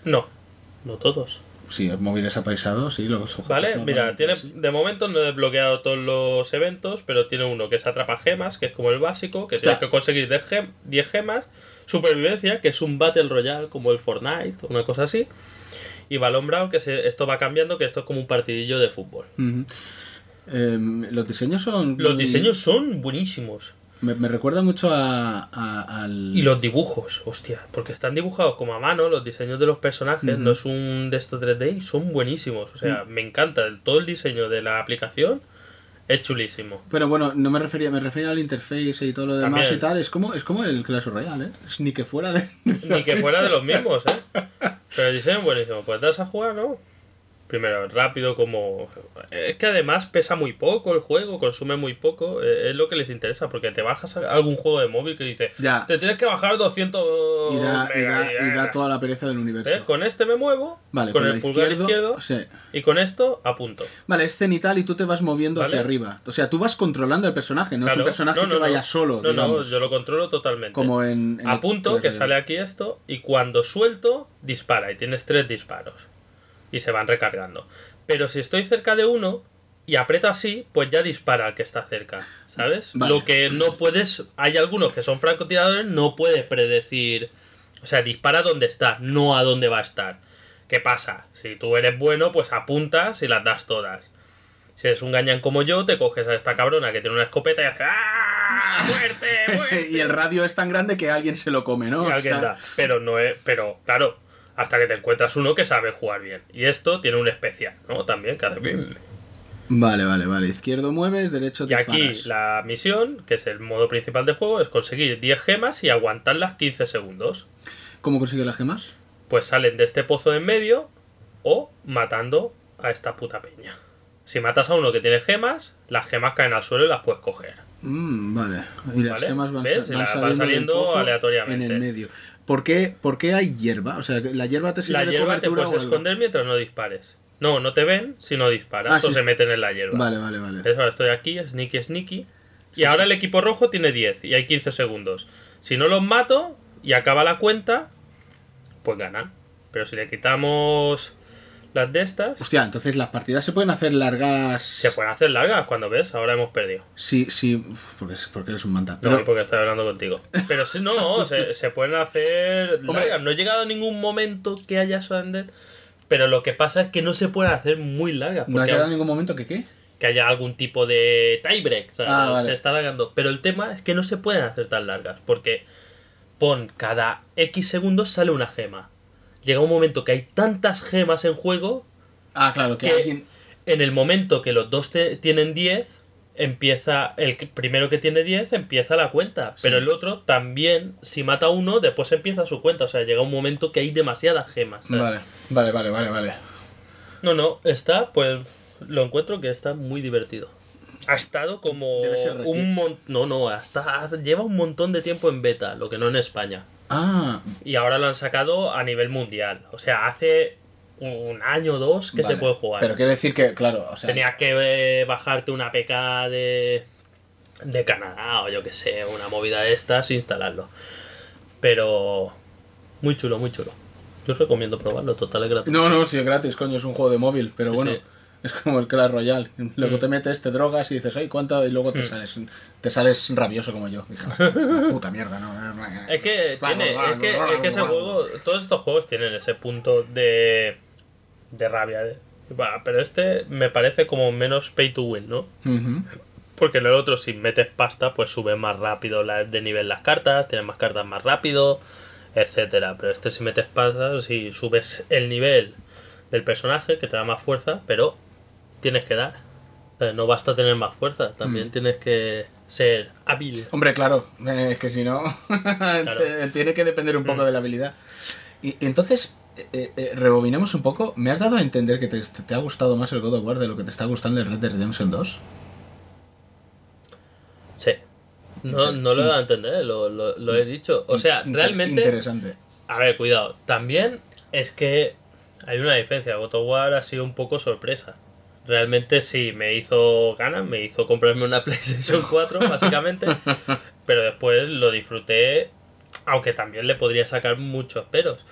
No, no todos. Sí, el móvil es apaisado, sí, los ¿Vale? Mira, tiene, sí. de momento no he desbloqueado todos los eventos, pero tiene uno que es atrapa gemas, que es como el básico, que tienes que conseguir 10 gem- 10 gemas. Supervivencia, que es un Battle Royale como el Fortnite, una cosa así. Y Balón Brawl, que se- esto va cambiando, que esto es como un partidillo de fútbol. Em, los diseños son. Los muy- diseños son buenísimos. Me, me recuerda mucho a, a- al. Y los dibujos, hostia, porque están dibujados como a mano, los diseños de los personajes, no es un de estos 3D y son buenísimos. O sea, me encanta. el- Todo el diseño de la aplicación es chulísimo. Pero bueno, no me refería, me refería al interface y todo lo demás También. y tal. Es como, es como el Clash Royale, ¿eh? Es ni que fuera de. Ni que fuera de los mismos, ¿eh? Pero el diseño es buenísimo. Pues te vas a jugar, ¿no? Primero, rápido como... Es que además pesa muy poco el juego, consume muy poco. eh, Es lo que les interesa, porque te bajas algún juego de móvil que dice... Ya. Te tienes que bajar 200... Y da, y mega", da- y da toda la pereza del universo. ¿Eh? Con este me muevo, Vale, con, con el pulgar izquierdo, sí. y con esto apunto. Vale, es cenital y tú te vas moviendo ¿Vale? hacia arriba. O sea, tú vas controlando el personaje, no es un personaje No, no, que vaya no. solo, No, no, digamos. yo lo controlo totalmente. Como en. en Apunto el- que sale aquí esto y cuando suelto dispara y tienes tres disparos y se van recargando. Pero si estoy cerca de uno y aprieto así, pues ya dispara al que está cerca, ¿sabes? Vale. Lo que no puedes, hay algunos que son francotiradores, no puedes predecir, o sea, dispara donde está, no a dónde va a estar. ¿Qué pasa? Si tú eres bueno, pues apuntas y las das todas. Si eres un gañán como yo, te coges a esta cabrona que tiene una escopeta y haces ¡Ah! ¡Muerte! ¡Muerte! y el radio es tan grande que alguien se lo come, ¿no? y O sea, da. Pero no es. Pero, claro, hasta que te encuentras uno que sabe jugar bien. Y esto tiene un especial, ¿no? También que hace. Vale, vale, vale. Izquierdo mueves, derecho Y aquí la misión, que es el modo principal del juego, es conseguir 10 gemas y aguantarlas 15 segundos. ¿Cómo consigue las gemas? Pues salen de este pozo en medio o matando a esta puta peña. Si matas a uno que tiene gemas, las gemas caen al suelo y las puedes coger. Mm, vale. Y las Vale, gemas van, van van saliendo, del saliendo aleatoriamente. En el medio. ¿Por qué, por qué hay hierba? O sea, ¿la hierba te sirve La de hierba te puedes esconder mientras no dispares. No, no te ven si no disparas Ah, o se meten en la hierba. Vale, vale, vale. ¿Ves? Ahora estoy aquí, sneaky, sneaky. Y ahora el equipo rojo tiene 10 y hay 15 segundos. Si no los mato y acaba la cuenta, pues ganan. Pero si le quitamos las de estas, Hostia, entonces las partidas se pueden hacer largas. se pueden hacer largas cuando ves, ahora hemos perdido. Sí, sí. Porque, porque eres un manta. Pero Pero, porque estoy hablando contigo. Pero si no, se, se pueden hacer Hombre. largas. No he llegado a ningún momento que haya Undead. Pero lo que pasa es que no se pueden hacer muy largas. ¿no has Porque llegado en ningún momento que qué? que haya algún tipo de tiebreak. O sea, Ah, vale. se está alargando. Pero el tema es que no se pueden hacer tan largas. Porque pon cada X segundos sale una gema. Llega un momento que hay tantas gemas en juego Ah, claro, que que alguien. en el momento que los dos te- tienen 10, empieza. El primero que tiene 10 empieza la cuenta. Pero el otro también, si mata uno, después empieza su cuenta. O sea, llega un momento que hay demasiadas gemas. ¿sabes? Vale, vale, vale, vale, vale. No, no, está, pues lo encuentro que está muy divertido. Ha estado como un montón. No, no, hasta lleva un montón de tiempo en beta, lo que no en España. Ah, Y ahora lo han sacado a nivel mundial. O sea, hace un año o dos que vale. se puede jugar. Pero quiero decir que, claro, o sea. Tenías que eh, bajarte una PK de, de Canadá o yo que sé, una movida de estas e instalarlo. Pero muy chulo, muy chulo. Yo os recomiendo probarlo, total es gratuito. No, no, sí, es gratis, coño, es un juego de móvil, pero Sí, bueno. sí. Es como el Clash Royale. Luego Mm. te metes, te drogas y dices, ay, ¿cuánto? Y luego te Mm. sales te sales rabioso como yo. Dije, "Hostia, es una puta mierda, ¿no? Es que, tiene, es que, es que ese juego, todos estos juegos tienen ese punto de, de rabia. de- "Bah, pero este me parece como menos pay to win, ¿no? Porque en el otro, si metes pasta, pues sube más rápido la- de nivel las cartas, tienes más cartas más rápido, etcétera. Pero este, si metes pasta, si subes el nivel del personaje, que te da más fuerza, pero tienes que dar. O sea, no basta tener más fuerza, también Mm. tienes que ser hábil. Hombre, claro, eh, es que si no, tiene que depender un poco Mm. de la habilidad. Y, entonces, eh, eh, rebobinemos un poco. ¿Me has dado a entender que te, te ha gustado más el God of War de lo que te está gustando el Red Dead Redemption 2? Sí. No, lo he dado a entender, lo, lo- lo he dicho. O sea, Inter- realmente. Interesante. A ver, cuidado. También es que hay una diferencia. God of War ha sido un poco sorpresa. Realmente sí, me hizo ganas, me hizo comprarme una PlayStation 4, básicamente. pero después lo disfruté, aunque también le podría sacar muchos peros.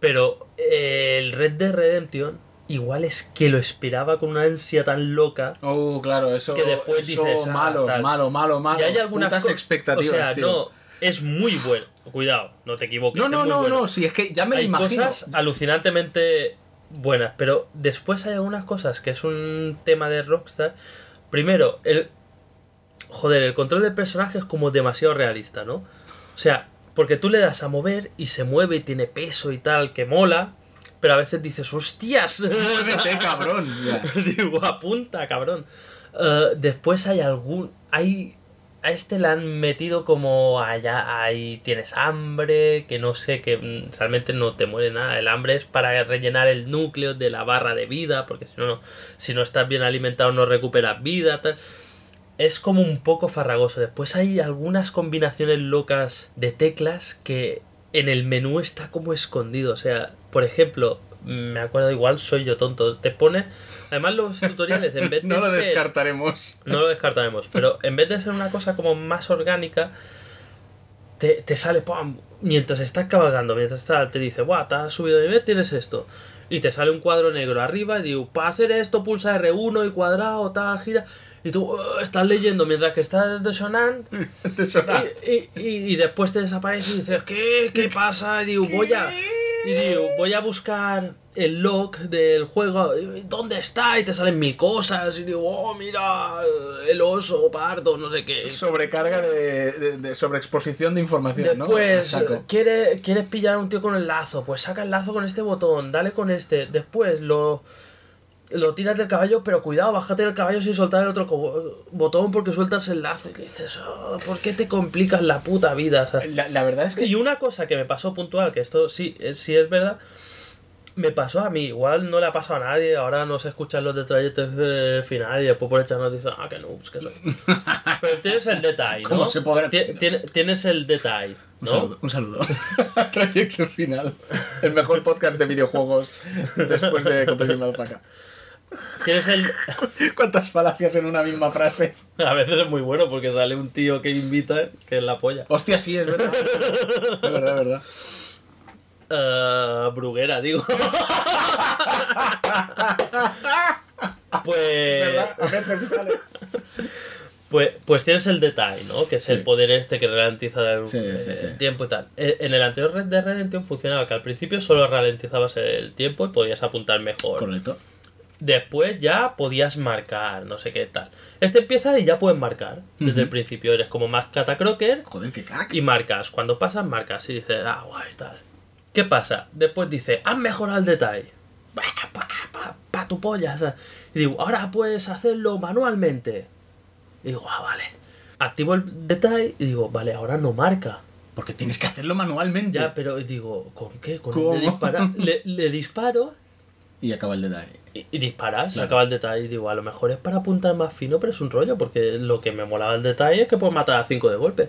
Pero eh, el Red Dead Redemption, igual es que lo esperaba con una ansia tan loca. Oh, claro, eso, Que después eso dices, ah, malo, tal. malo, malo, malo. y hay algunas expectativas, O sea, tío. no, es muy bueno. Cuidado, no te equivoques. no, no, no, bueno. no, si es que ya me lo hay imagino. cosas alucinantemente buenas, pero después hay algunas cosas que es un tema de Rockstar. Primero, el joder, el control del personaje es como demasiado realista, ¿no? O sea, porque tú le das a mover y se mueve y tiene peso y tal, que mola, pero a veces dices, hostias, Muévete, cabrón. Digo, apunta, cabrón. Eh, después hay algún. Hay a este le han metido como allá, ahí tienes hambre, que no sé, que realmente no te muere nada. El hambre es para rellenar el núcleo de la barra de vida, porque si no, no si no estás bien alimentado no recuperas vida, tal. Es como un poco farragoso. Después hay algunas combinaciones locas de teclas que en el menú está como escondido. O sea, por ejemplo, me acuerdo igual, soy yo tonto. Te pone. Además, los tutoriales, en vez de. no lo ser- descartaremos. no lo descartaremos, pero en vez de ser una cosa como más orgánica, te, te sale, ¡pam! mientras estás cabalgando, mientras estás, te dice, ¡buah! Te has subido de nivel, tienes esto. Y te sale un cuadro negro arriba y digo, para hacer esto pulsa R1 y cuadrado, tal, gira. Y tú "Uh", estás leyendo mientras que estás suena. Y, y, y después te desaparece y dices, ¿qué? ¿Qué pasa? Y digo, voy a. Y digo, voy a buscar el log del juego. ¿Dónde está? Y te salen mil cosas. Y digo, oh, mira, el oso pardo, no sé qué. Sobrecarga de, de, de sobreexposición de información, ¿no? Después, saco. ¿quieres, quieres pillar a un tío con el lazo? Pues saca el lazo con este botón, dale con este. Después lo, lo tiras del caballo, pero cuidado, bájate del caballo sin soltar el otro botón porque sueltas el lazo. Y dices, "Oh, ¿por qué te complicas la puta vida? O sea, La, la verdad es que y una cosa que me pasó puntual, que esto sí, eh, sí es verdad, me pasó a mí, igual no le ha pasado a nadie, ahora no se escuchan los detalles eh, finales y después por echarnos dicen, ah, que noobs que soy. Pero tienes el detalle, ¿no? ¿Cómo se podrá- Ti- tiene- Tienes el detalle, Un ¿no? saludo. Un saludo. Trayecto final. El mejor podcast de videojuegos después de Competición Madafaka. Tienes el... ¿Cuántas falacias en una misma frase? A veces es muy bueno porque sale un tío que invita, que es la polla. Hostia, sí, es verdad. Es verdad, es verdad. Ah, bruguera, digo. pues... ¿Verdad? A veces sale. Pues, pues tienes el detalle, ¿no? Que es Sí. el poder este que ralentiza el, Sí, eh, sí, sí. el tiempo y tal. Eh, En el anterior Red Dead Redemption funcionaba que al principio solo ralentizabas el tiempo y podías apuntar mejor. Correcto. Después ya podías marcar, no sé qué tal. Este empieza y ya puedes marcar. Desde el principio eres como más catacroker Joder, qué crack. y marcas. Cuando pasas, marcas y dices, ah, guay, tal. ¿Qué pasa? Después dice, has mejorado el detalle. Pa, pa, pa, pa tu polla. o sea, Y digo, ahora puedes hacerlo manualmente. Y digo, ah, vale. Activo el detalle y digo, vale, ahora no marca. Porque tienes que hacerlo manualmente. Ya, pero digo, ¿con qué? Con ¿Cómo? Le, le disparo Y acaba el detalle. y, y disparas, Claro. acaba el detalle. Y digo, a lo mejor es para apuntar más fino, pero es un rollo, porque lo que me molaba el detalle es que puedes matar a 5 de golpe.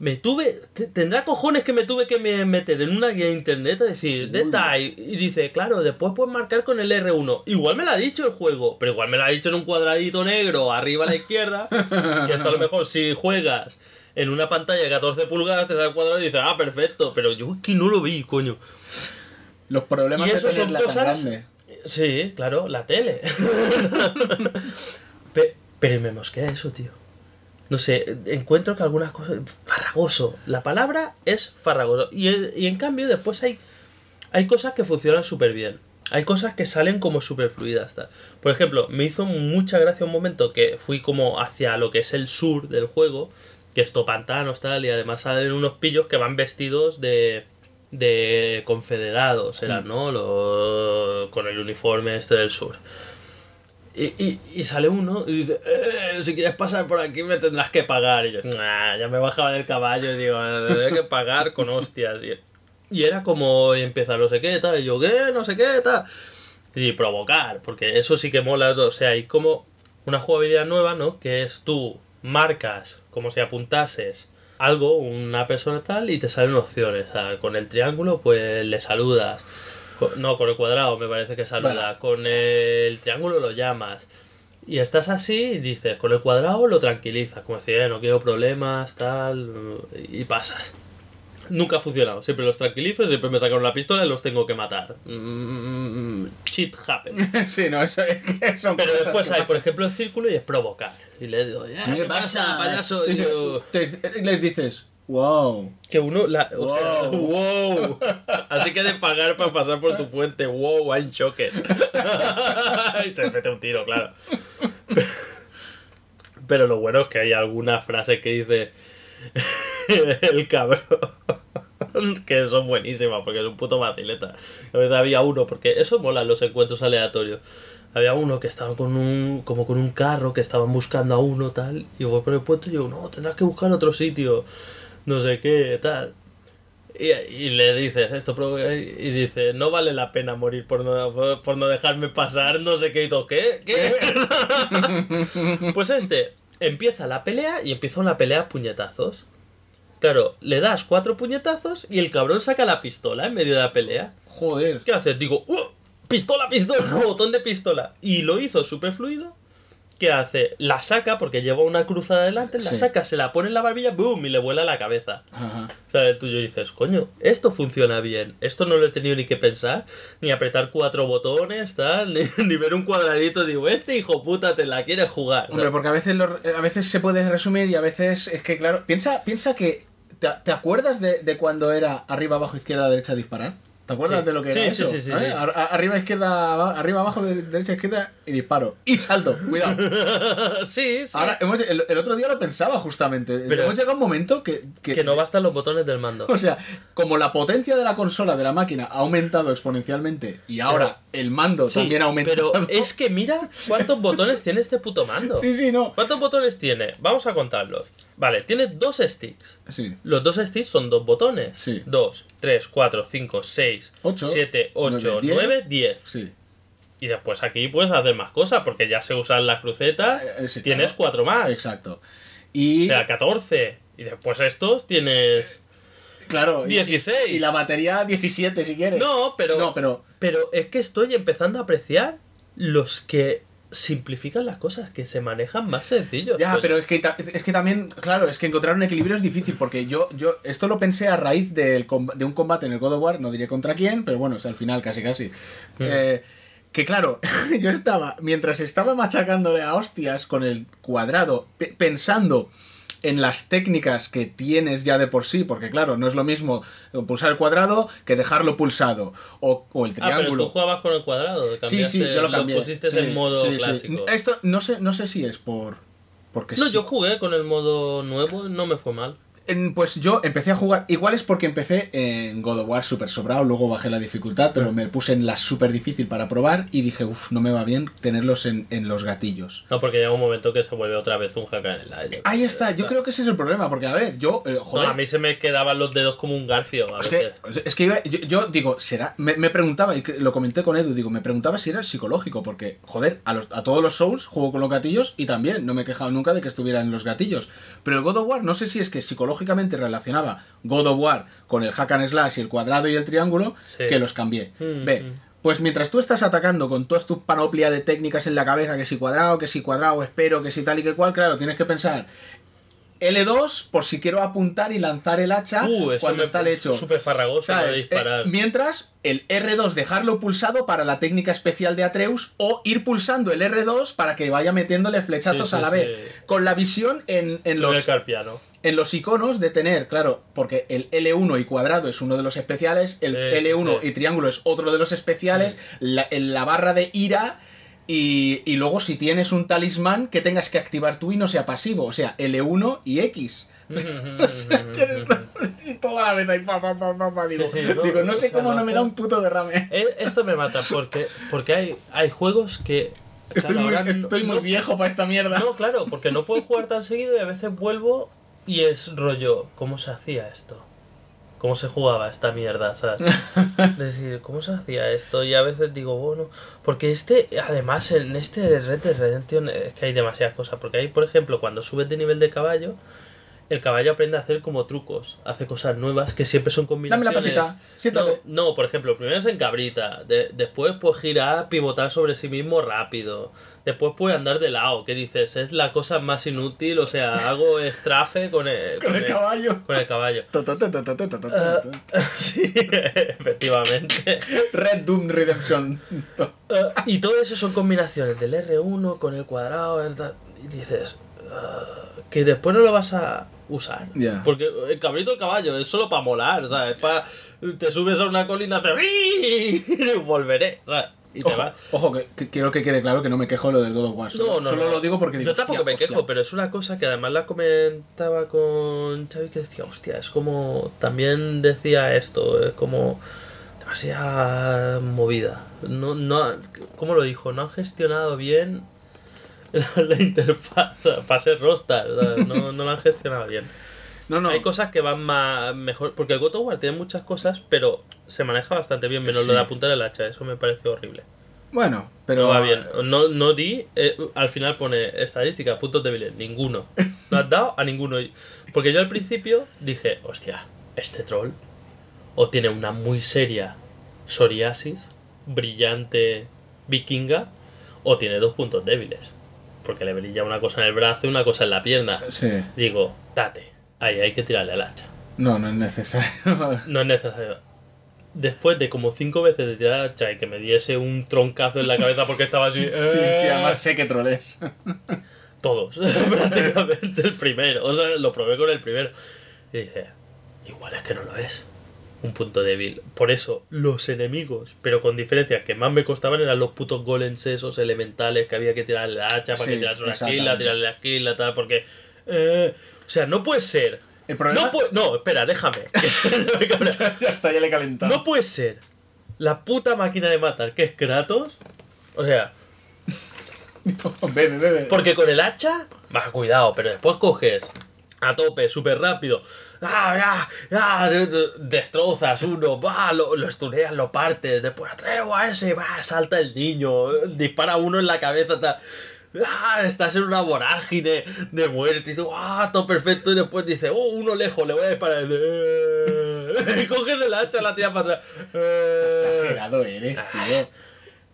Me tuve, te- tendrá cojones que me tuve que me meter en una guía de internet a decir, detalle. Y dice, claro, después puedes marcar con el R1. Igual me lo ha dicho el juego, pero igual me lo ha dicho en un cuadradito negro arriba a la izquierda. que esto a lo mejor si juegas en una pantalla de 14 pulgadas, te sale el cuadrado y dices, ah, perfecto. Pero yo es que no lo vi, coño. Los problemas Y de son tan cosas. grande. Sí, claro, la tele. Pe- pero me mosquea eso, tío. No sé, encuentro que algunas cosas. Farragoso. La palabra es farragoso. Y, y en cambio, después hay, hay cosas que funcionan súper bien. Hay cosas que salen como súper fluidas. tal. Por ejemplo, me hizo mucha gracia un momento que fui como hacia lo que es el sur del juego, que es todo pantanos, tal, y además salen unos pillos que van vestidos de, de confederados, eran, ¿no? Lo- con el uniforme este del sur. Y, y, y sale uno y dice, "Eh, si quieres pasar por aquí me tendrás que pagar. Y yo, "Nah", ya me bajaba del caballo y digo, tendré que pagar con hostias. Y, y era como, y empieza no sé qué, tal. Y yo, ¿qué? No sé qué, tal. Y provocar, porque eso sí que mola. O sea, hay como una jugabilidad nueva, ¿no? Que es tú marcas como si apuntases algo, una persona tal, y te salen opciones. O sea, con el triángulo, pues le saludas. No, con el cuadrado me parece que saluda. Con el triángulo lo llamas. Y estás así y dices, con el cuadrado lo tranquilizas. Como decir, "Eh, no quiero problemas, tal. Y pasas. Nunca ha funcionado. Siempre los tranquilizo, siempre me sacan una pistola y los tengo que matar. Mm, shit happen. sí, no, eso es que son Pero cosas después que hay, pasan. por ejemplo, el círculo y es provocar. Y le digo, "Eh, ¿qué pasa, payaso? Y yo, Te- te- les dices, wow. que uno, la, o sea, Wow. wow. Así que de pagar para pasar por tu puente, wow, I'm shocked. y te mete un tiro, claro. Pero lo bueno es que hay algunas frases que dice el cabrón. que son buenísimas porque es un puto vacileta. Había uno, porque eso mola los encuentros aleatorios. Había uno que estaba con un, como con un carro, que estaban buscando a uno, tal. Y voy por el puesto y digo, no, tendrás que buscar otro sitio. No sé qué, tal. Y, le dices esto, y dice, no vale la pena morir por no, por no dejarme pasar, no sé qué, y todo, ¿qué? ¿Qué? pues este, empieza la pelea y empieza una pelea a puñetazos. Claro, le das cuatro puñetazos y el cabrón saca la pistola en medio de la pelea. Joder. ¿Qué haces? Digo, ¡uh! pistola, pistola, botón de pistola. Y lo hizo súper fluido. ¿Qué hace? La saca porque lleva una cruzada adelante, la Sí. saca, se la pone en la barbilla, ¡boom! y le vuela la cabeza. Ajá. O sea, el tuyo dices, coño, esto funciona bien. Esto no lo he tenido ni que pensar, ni apretar cuatro botones, tal, ni, ni ver un cuadradito. Digo, este hijo puta te la quiere jugar. Hombre, porque a veces, lo- a veces se puede resumir y a veces es que, claro, piensa, piensa que. ¿Te, te acuerdas de, de cuando era arriba, abajo, izquierda, derecha, disparar? ¿Te acuerdas Sí. de lo que Sí, era sí, eso? sí, sí, Arriba, izquierda, arriba, abajo, de- derecha, izquierda y disparo. Y salto, cuidado. sí, sí. Ahora, hemos- el, el otro día lo pensaba justamente. Pero- hemos llegado a un momento que. que- que no bastan los botones del mando. O sea, como la potencia de la consola, de la máquina, ha aumentado exponencialmente y ahora el mando también ha aumentado. pero es que mira cuántos botones tiene este puto mando. Sí, sí, no. ¿Cuántos botones tiene? Vamos a contarlos. Vale, tiene dos sticks. Sí. Los dos sticks son dos botones. Sí. 2, 3, 4, 5, 6, Ocho, 7, 8, nueve, diez. 9, 10. Sí. Y después aquí puedes hacer más cosas porque ya se usan las crucetas. Eh, sí, tienes claro. cuatro más. Exacto. Y. O sea, 14. Y después estos tienes claro. y- 16. Y la batería 17 si quieres. No, pero, No, pero. pero es que estoy empezando a apreciar los que simplifican las cosas, que se manejan más sencillos. Ya, coño. pero es que, es que también, claro, es que encontrar un equilibrio es difícil porque yo, yo esto lo pensé a raíz del de un combate en el God of War, no diré contra quién, pero bueno, o sea, al final casi casi. Eh, que claro, yo estaba, mientras estaba machacándole a hostias con el cuadrado, pe- pensando en las técnicas que tienes ya de por sí, porque claro, no es lo mismo pulsar el cuadrado que dejarlo pulsado, o, o el Ah, pero triángulo. tú jugabas con el cuadrado. Sí, sí, cambiaste- yo lo cambié. pusiste Sí, en modo sí, sí. clásico. Esto no sé, no sé si es por. Porque No, sí. yo jugué con el modo nuevo, no me fue mal. En- pues yo empecé a jugar. Igual es porque empecé en God of War super sobrado, luego bajé la dificultad, pero me puse en la super difícil para probar y dije, uff, no me va bien tenerlos en, en los gatillos. No, porque llega un momento que se vuelve otra vez un hack and slash. Ahí está, yo creo que ese es el problema, porque a ver, yo, eh, No, joder. a mí se me quedaban los dedos como un garfio a Es veces. que, es que iba- yo, yo digo, será. Me, me preguntaba, y lo comenté con Edu, digo, me preguntaba si era psicológico, porque, joder, a, los, a todos los Souls juego con los gatillos y también no me he quejado nunca de que estuviera en los gatillos. Pero el God of War, no sé si es que psicológicamente relacionaba God of War con el hack and slash y el cuadrado y el triángulo, Sí. que los cambié. Mm, Ve. mm. Pues mientras tú estás atacando con toda tu panoplia de técnicas en la cabeza, que si cuadrado, que si cuadrado, espero, que si tal y que cual, claro, tienes que pensar L2 por si quiero apuntar y lanzar el hacha Uh, cuando me- está el hecho. Súper farragoso para ¿Sabes? disparar. Eh, mientras, el R2 dejarlo pulsado para la técnica especial de Atreus o ir pulsando el R2 para que vaya metiéndole flechazos Sí, sí, a la sí. vez. Con la visión en, en Los... carpiano. En los iconos de tener, claro, porque el L1 y cuadrado es uno de los especiales, el Sí, L1 sí. y triángulo es otro de los especiales, la, en la barra de ira. Y, y luego si tienes un talismán que tengas que activar tú y no sea pasivo, o sea, L1 y X. toda la vez ahí, pa, pa, pa, digo, Sí, sí, no, digo, no sé cómo no me da un puto derrame. Eh, Esto me mata porque, porque hay, hay juegos que. Estoy, muy, ahora no- estoy muy no- viejo para esta mierda. No, claro, porque no puedo jugar tan seguido y a veces vuelvo y es rollo, ¿cómo se hacía esto? ¿Cómo se jugaba esta mierda? ¿sabes? Es decir, ¿cómo se hacía esto? Y a veces digo, bueno, porque este, además, en este Red Dead Redemption es que hay demasiadas cosas. Porque hay, por ejemplo, cuando subes de nivel de caballo, el caballo aprende a hacer como trucos, hace cosas nuevas que siempre son Dame la combinaciones. patita, siéntate. No, no, por ejemplo, primero es en cabrita, de- después pues girar, pivotar sobre sí mismo rápido, después puede andar de lado, que dices, es la cosa más inútil, o sea, hago estrafe con el, Con el caballo. Con el caballo. Sí, efectivamente. Red Doom Redemption. Eh, y todo eso son combinaciones del R1 con el cuadrado, y dices, ah, que después no lo vas a usar. Porque el cabrito del caballo es solo para molar, ¿sabes? Pa- te subes a una colina, te y volveré, ¿sabes? Y te Ojo, vas. ojo, que, que quiero que quede claro que no me quejo lo del God of War. Solo, No, no, solo no. lo digo porque digo. Yo tampoco hostia, me quejo, hostia. pero es una cosa que además la comentaba con Xavi que decía, hostia, es como. También decía esto, es como. demasiada movida. No, no, ¿Cómo lo dijo? No han gestionado bien la interfaz para ser Rostar. No, no lo han gestionado bien. No, no. Hay cosas que van más mejor. Porque el God of War tiene muchas cosas, pero se maneja bastante bien, menos Sí. lo de apuntar el hacha. Eso me parece horrible. Bueno, pero. No va bien. No, no di. eh, al final pone estadística, puntos débiles. Ninguno. No has dado a ninguno. Porque yo al principio dije, hostia, este troll o tiene una muy seria psoriasis, brillante vikinga, o tiene dos puntos débiles. Porque le brilla una cosa en el brazo y una cosa en la pierna. Sí. Digo, date. Ahí hay que tirarle al hacha. No, no es necesario. No es necesario. Después de como cinco veces de tirar al hacha y que me diese un troncazo en la cabeza porque estaba así. sí, sí, además sé que troles. Todos, prácticamente el primero. O sea, lo probé con el primero. Y dije, igual es que no lo es. Un punto débil. Por eso, los enemigos, pero con diferencia, que más me costaban eran los putos golems esos elementales que había que tirarle la hacha para Sí, que tirase una esquila, tirarle la esquila, tal, porque. eh, o sea, no puede ser. El problema- No, puede- no, espera, déjame. Ya está, ya le he calentado. No puede ser la puta máquina de matar que es Kratos. O sea, bebe, bebe. porque con el hacha, va, cuidado, pero después coges a tope, súper rápido. Ah, destrozas uno, va, lo, lo estuneas, lo partes, después atrevo a ese, va, salta el niño, dispara uno en la cabeza, tal. Ah, estás en una vorágine de muerte y tú, ah, todo perfecto. Y después dices, oh, uno lejos, le voy a disparar. Eh, Y coges el hacha, la tiras para atrás. Eh, Exagerado eres, tío.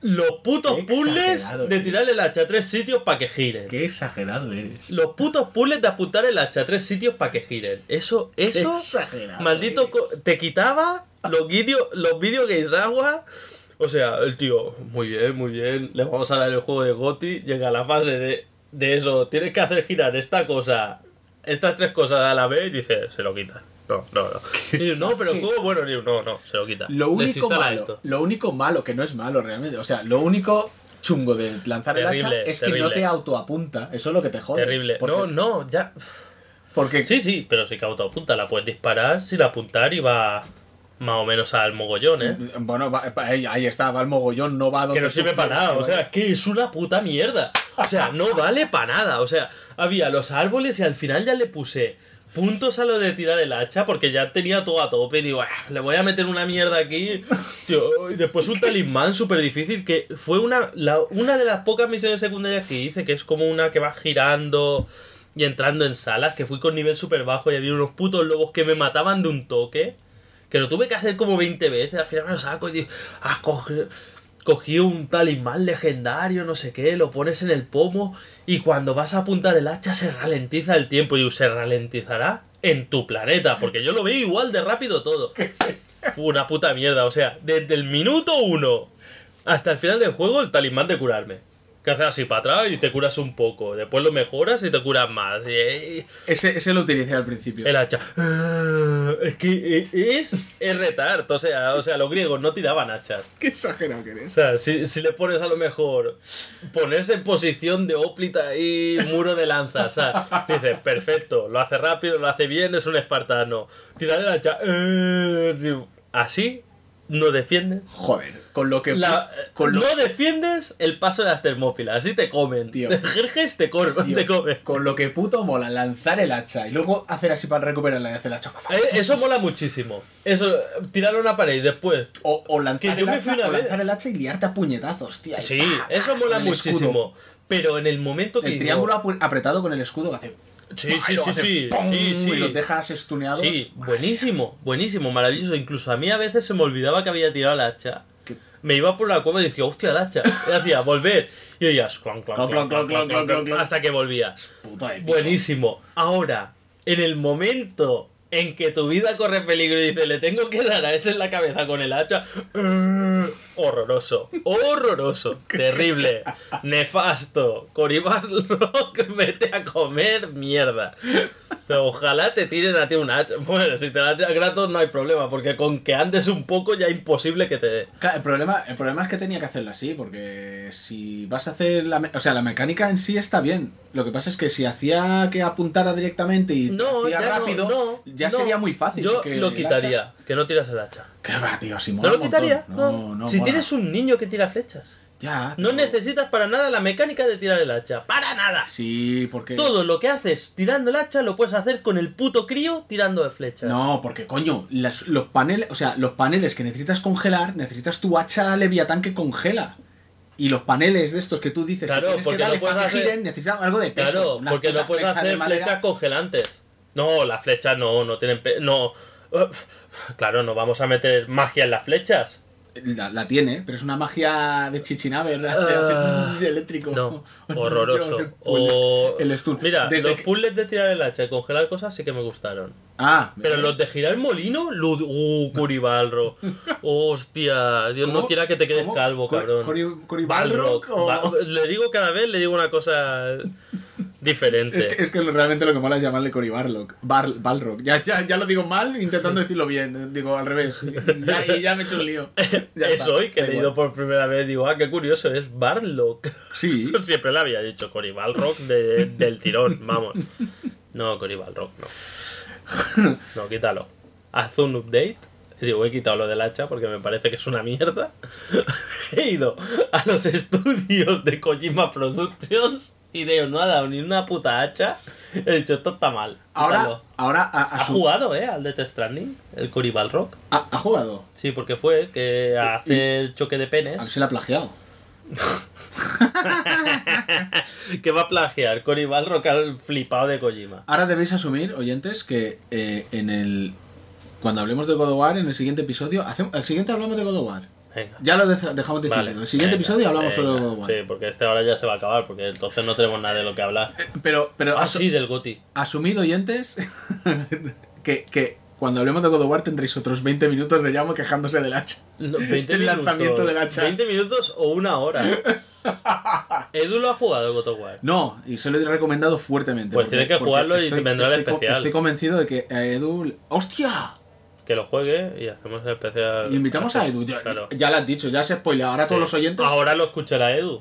Los putos Qué puzzles de tirarle el hacha a tres sitios para que giren. Qué exagerado eres. Los putos puzzles de apuntar el hacha a tres sitios para que giren. Eso, eso, exagerado, maldito, te quitaba los vídeos los vídeos que agua. O sea, el tío, muy bien, muy bien, le vamos a dar el juego de Goti, llega a la fase de, de eso, tienes que hacer girar esta cosa, estas tres cosas a la vez, y dice, se lo quita. No, no, no. Digo, no, pero el juego bueno, digo, no, no, se lo quita. Lo único malo, esto. lo único malo, que no es malo realmente, o sea, lo único chungo de lanzar el Terrible, hacha es que no te autoapunta. Eso es lo que te jode. Terrible. Porque, No, no, ya. porque Sí, sí, pero sí que autoapunta, la puedes disparar sin apuntar y va más o menos al mogollón, ¿eh? Bueno, va- va- ahí, está, va el mogollón, no va donde Que no sirve para nada, o sea, es que es una puta mierda. O sea, no vale para nada. O sea, había los árboles y al final ya le puse puntos a lo de tirar el hacha porque ya tenía todo a tope. Y digo, "Ah, le voy a meter una mierda aquí. Tío, y después un talismán súper difícil que fue una, la- una de las pocas misiones secundarias que hice, que es como una que va girando y entrando en salas, que fui con nivel súper bajo y había unos putos lobos que me mataban de un toque. Que lo tuve que hacer como 20 veces, al final me lo saco y digo, ah, coge- cogí un talismán legendario, no sé qué, lo pones en el pomo y cuando vas a apuntar el hacha se ralentiza el tiempo y se ralentizará en tu planeta, porque yo lo veo igual de rápido todo. Una puta mierda, o sea, desde el minuto uno hasta el final del juego el talismán de curarme. Que haces así para atrás y te curas un poco, después lo mejoras y te curas más. Y, Ese, ese lo utilicé al principio. el hacha. Ah, Es que es, es retard. O sea, o sea, los griegos no tiraban hachas. Qué exagerado que O eres. sea, si, si le pones a lo mejor ponerse en posición de óplita y muro de lanza, o sea, dices, perfecto, lo hace rápido, lo hace bien, es un espartano. Tirar el hacha. eh, Así no defiendes. Joder, con lo que. La- con lo, no defiendes el paso de las termópilas, así te comen. Tío. Jerjes te, tío, te comen. con lo que puto mola lanzar el hacha y luego hacer así para recuperarla y hacer el hacha. Eh, Eso mola muchísimo. Eso, tirar una pared y después O, o lanzar, el hacha, fui una o vez- lanzar el hacha y liarte a puñetazos, tía. y Sí, pa, pa, eso mola escudo. muchísimo. Pero en el momento que El triángulo apretado con el escudo que hace. Sí, sí, sí, sí, sí. Y los dejas estuneados. Sí, buenísimo, buenísimo, maravilloso. Incluso a mí a veces se me olvidaba que había tirado la hacha. Me iba por la cueva y decía, hostia, la hacha. Y decía, volver. Y oías, clon, clon, clon, hasta que volvías. Buenísimo. Ahora, en el momento en que tu vida corre peligro y dices, le tengo que dar a ese en la cabeza con el hacha horroroso, horroroso, terrible, nefasto, Coribas Rock, vete a comer mierda. Pero ojalá te tiren a ti un hacha. Bueno, si te la tiras gratis no hay problema, porque con que andes un poco ya imposible que te dé. Claro, el problema, el problema es que tenía que hacerlo así, porque si vas a hacer la... O sea, la mecánica en sí está bien. Lo que pasa es que si hacía que apuntara directamente y No, hacía ya rápido, no. ya sería muy fácil. Yo lo quitaría, que no tiras el hacha. ¿Qué va, tío? Si ¿No mola lo un montón. quitaría? No, No. no. si mola. tienes un niño que tira flechas. Ya. No pero- necesitas para nada la mecánica de tirar el hacha. ¡Para nada! Sí, porque. Todo lo que haces tirando el hacha lo puedes hacer con el puto crío tirando de flechas. No, porque coño, las- los paneles, o sea, los paneles que necesitas congelar, necesitas tu hacha Leviatán que congela. Y los paneles de estos que tú dices Claro, que porque darle no puedes para que hacer- giren, necesitan algo de peso. Claro, una porque no puedes flecha hacer flechas congelantes. No, las flechas no, no tienen... pe- No. Claro, no vamos a meter magia en las flechas. La, la tiene, pero es una magia de chichinabe, ¿verdad? Ah, eléctrico. No, horroroso. El, O... el stun. Mira, Desde los que- puzzles de tirar el hacha y congelar cosas sí que me gustaron. Ah, Pero los de girar el molino. ¡Uh, Curibalro! ¡Hostia! Dios no quiera que te quedes ¿Cómo? calvo, cabrón. Cori- Coribalrock Balrog. o- Ba- Le digo cada vez, le digo una cosa diferente. Es que, es que realmente lo que mola es llamarle Cory Barlock. Bar, Balrog. Ya, ya, ya lo digo mal intentando decirlo bien. Digo al revés. Ya, y ya me he hecho un lío. Ya es está, hoy que he leído por primera vez, digo, ah, qué curioso, es Barlock. Sí. Siempre le había dicho Cory Balrog de- del tirón, vamos. No, Cory Balrog, no. No, quítalo. Haz un update. Digo, he quitado lo del hacha porque me parece que es una mierda. he ido a los estudios de Kojima Productions y Deo no ha dado ni una puta hacha. He dicho, esto está mal. Ahora, ahora Ha su- jugado, ¿eh? Al Death Stranding, el Cory Balrog. ha, ha jugado. Sí, porque fue el que a hacer choque de penes. A ver si la ha plagiado. que va a plagiar Cory Balrog al flipado de Kojima. Ahora debéis asumir, oyentes, que eh, en el. Cuando hablemos de God of War, en el siguiente episodio. hacemos- el siguiente hablamos de God of War. Venga. Ya lo de- dejamos decidido. Vale, el siguiente venga, episodio hablamos solo de venga. God of War. Sí, porque este ahora ya se va a acabar, porque entonces no tenemos nada de lo que hablar. Pero, pero Ah, sí, del Goti. asumid, oyentes, que, que cuando hablemos de God of War tendréis otros 20 minutos de Llamo quejándose del hacha. No, 20 El minutos. lanzamiento del hacha. 20 minutos o una hora. Edu lo ha jugado el God of War. No, y se lo he recomendado fuertemente. Pues tienes que jugarlo y te vendrá el estoy co- especial. Estoy convencido de que a Edu. ¡Hostia! Que lo juegue y hacemos el especial. Invitamos a Edu. Ya, Claro. ya lo has dicho, ya se spoilea. Ahora todos los oyentes. Ahora lo escuchará Edu.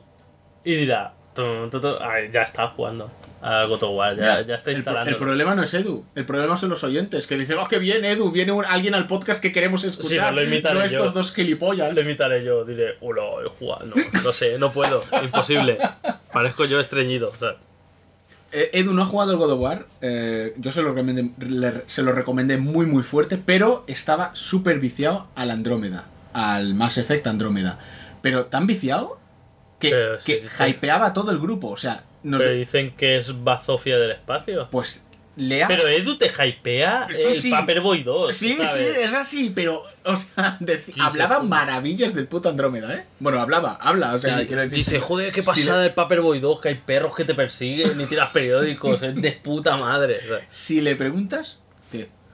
Y dirá. "Tum, tum, tum". Ay, ya está jugando a God of War. Ya, ya está el, pro- instalando. el problema no es Edu, el problema son los oyentes que dicen, oh, que bien, Edu, viene un- alguien al podcast que queremos escuchar. Sí, no lo imitaré no yo. estos dos gilipollas. Lo imitaré yo, diré, hola. No, no sé, no puedo, imposible. Parezco yo estreñido. ¿sabes? Eh, Edu no ha jugado el God of War. eh, yo se lo, recomendé, le- se lo recomendé muy, muy fuerte. Pero estaba súper viciado al Andrómeda. Al Mass Effect Andrómeda. Pero tan viciado que, Pero que sí. hypeaba a todo el grupo. O sea, nos- Pero dicen que es bazofia del espacio. pues Pero Edu te hypea Sí, el sí. Paperboy 2. Sí, sí, es así, pero, o sea, hablaba maravillas del puto Andrómeda, ¿eh? Bueno, hablaba, habla, o sea, Y quiero decir. dice, si- joder, qué si pasada le- del Paperboy 2, que hay perros que te persiguen y tiras periódicos, es de puta madre. ¿sabes? Si le preguntas.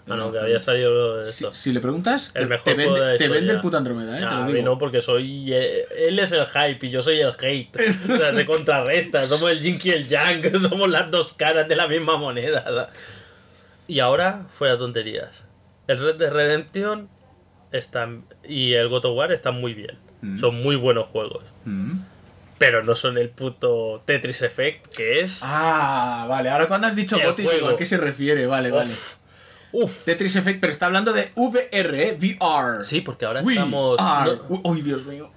Ah, no, que había salido de Si, esto. si le preguntas, El te, mejor te de vende, te vende el puto Andrómeda, ¿eh? te Ah, lo a mí digo. no, porque soy. eh, él es el hype y yo soy el hate. O sea, se contrarresta. Somos el Jin y el Yang. Somos las dos caras de la misma moneda. ¿verdad? Y ahora, fuera tonterías. El Red Dead Redemption está, y el God of War están muy bien. Mm. Son muy buenos juegos. Mm. Pero no son el puto Tetris Effect que es. Ah, vale, ahora cuando has dicho digo, juego. ¿a qué se refiere? Vale, vale. Uf. Tetris Effect, pero está hablando de VR, ¿eh? VR. Sí, porque ahora We estamos. are- no- Uy, uy, Dios mío.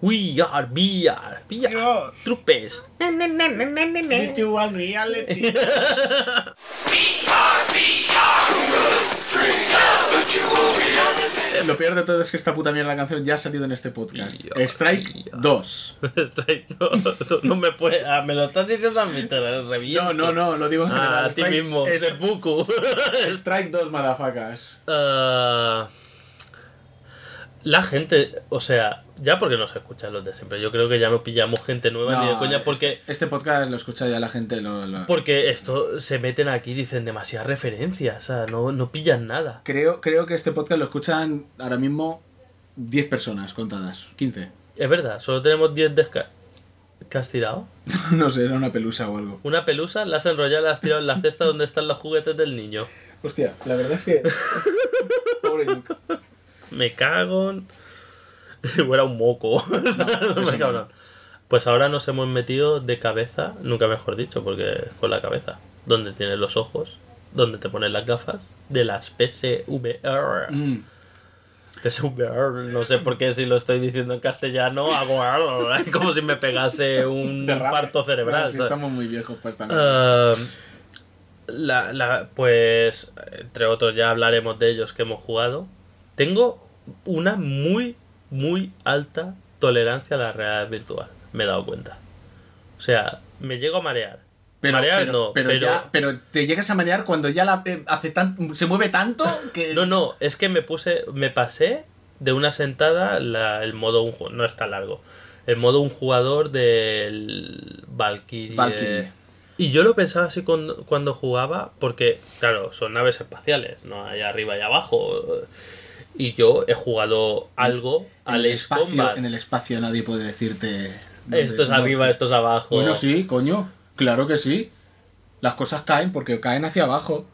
We are VR. VR. Dios. Trupes. Virtual reality. Lo peor de todo es que esta puta mierda de canción ya ha salido en este podcast. Ya, Strike ya. 2. Strike, no, tú no me puedes. ah, me lo estás diciendo a mí, te lo reviento. No, no, no, lo digo en general. Ah, a ti Strike- mismo, es- seppuku. Strike 2, madafacas. Ah, la gente, o sea, ya porque nos escuchan los de siempre. Yo creo que ya no pillamos gente nueva ni de coña porque. Este, este podcast lo escucha ya la gente. Lo, lo- Porque esto se meten aquí dicen demasiadas referencias, o sea, no, no pillan nada. Creo, creo que este podcast lo escuchan ahora mismo 10 personas contadas. 15. Es verdad, solo tenemos 10 desca... ¿Qué has tirado? no sé, era una pelusa o algo. Una pelusa, la has enrollado, la has tirado en la cesta donde están los juguetes del niño. Hostia, la verdad es que. Pobre Luke. Me cago en... o era un moco. no. en- Pues ahora nos hemos metido de cabeza, nunca mejor dicho, porque con la cabeza. Donde tiene los ojos donde te ponen las gafas de las PSVR. Mm. PSVR, no sé por qué si lo estoy diciendo en castellano hago como si me pegase un parto cerebral. Bueno, estamos muy viejos para esta. Ah, la, la, pues, entre otros, ya hablaremos de ellos que hemos jugado. Tengo una muy, muy alta tolerancia a la realidad virtual. Me he dado cuenta. O sea, me llego a marear. marear pero, no, pero, pero, ya, pero te llegas a marear cuando ya la eh, hace tan, se mueve tanto que. No, no, es que me puse, me pasé de una sentada la- el modo un no está largo. El modo un jugador del Valkyrie. Valkyrie. Y yo lo pensaba así cuando, cuando jugaba, porque, claro, son naves espaciales, ¿no? Allá arriba y abajo. Y yo he jugado algo en al Ace espacio, Combat. en el espacio nadie puede decirte. Esto es arriba, esto es abajo. Bueno, sí, coño. Claro que sí. Las cosas caen porque caen hacia abajo.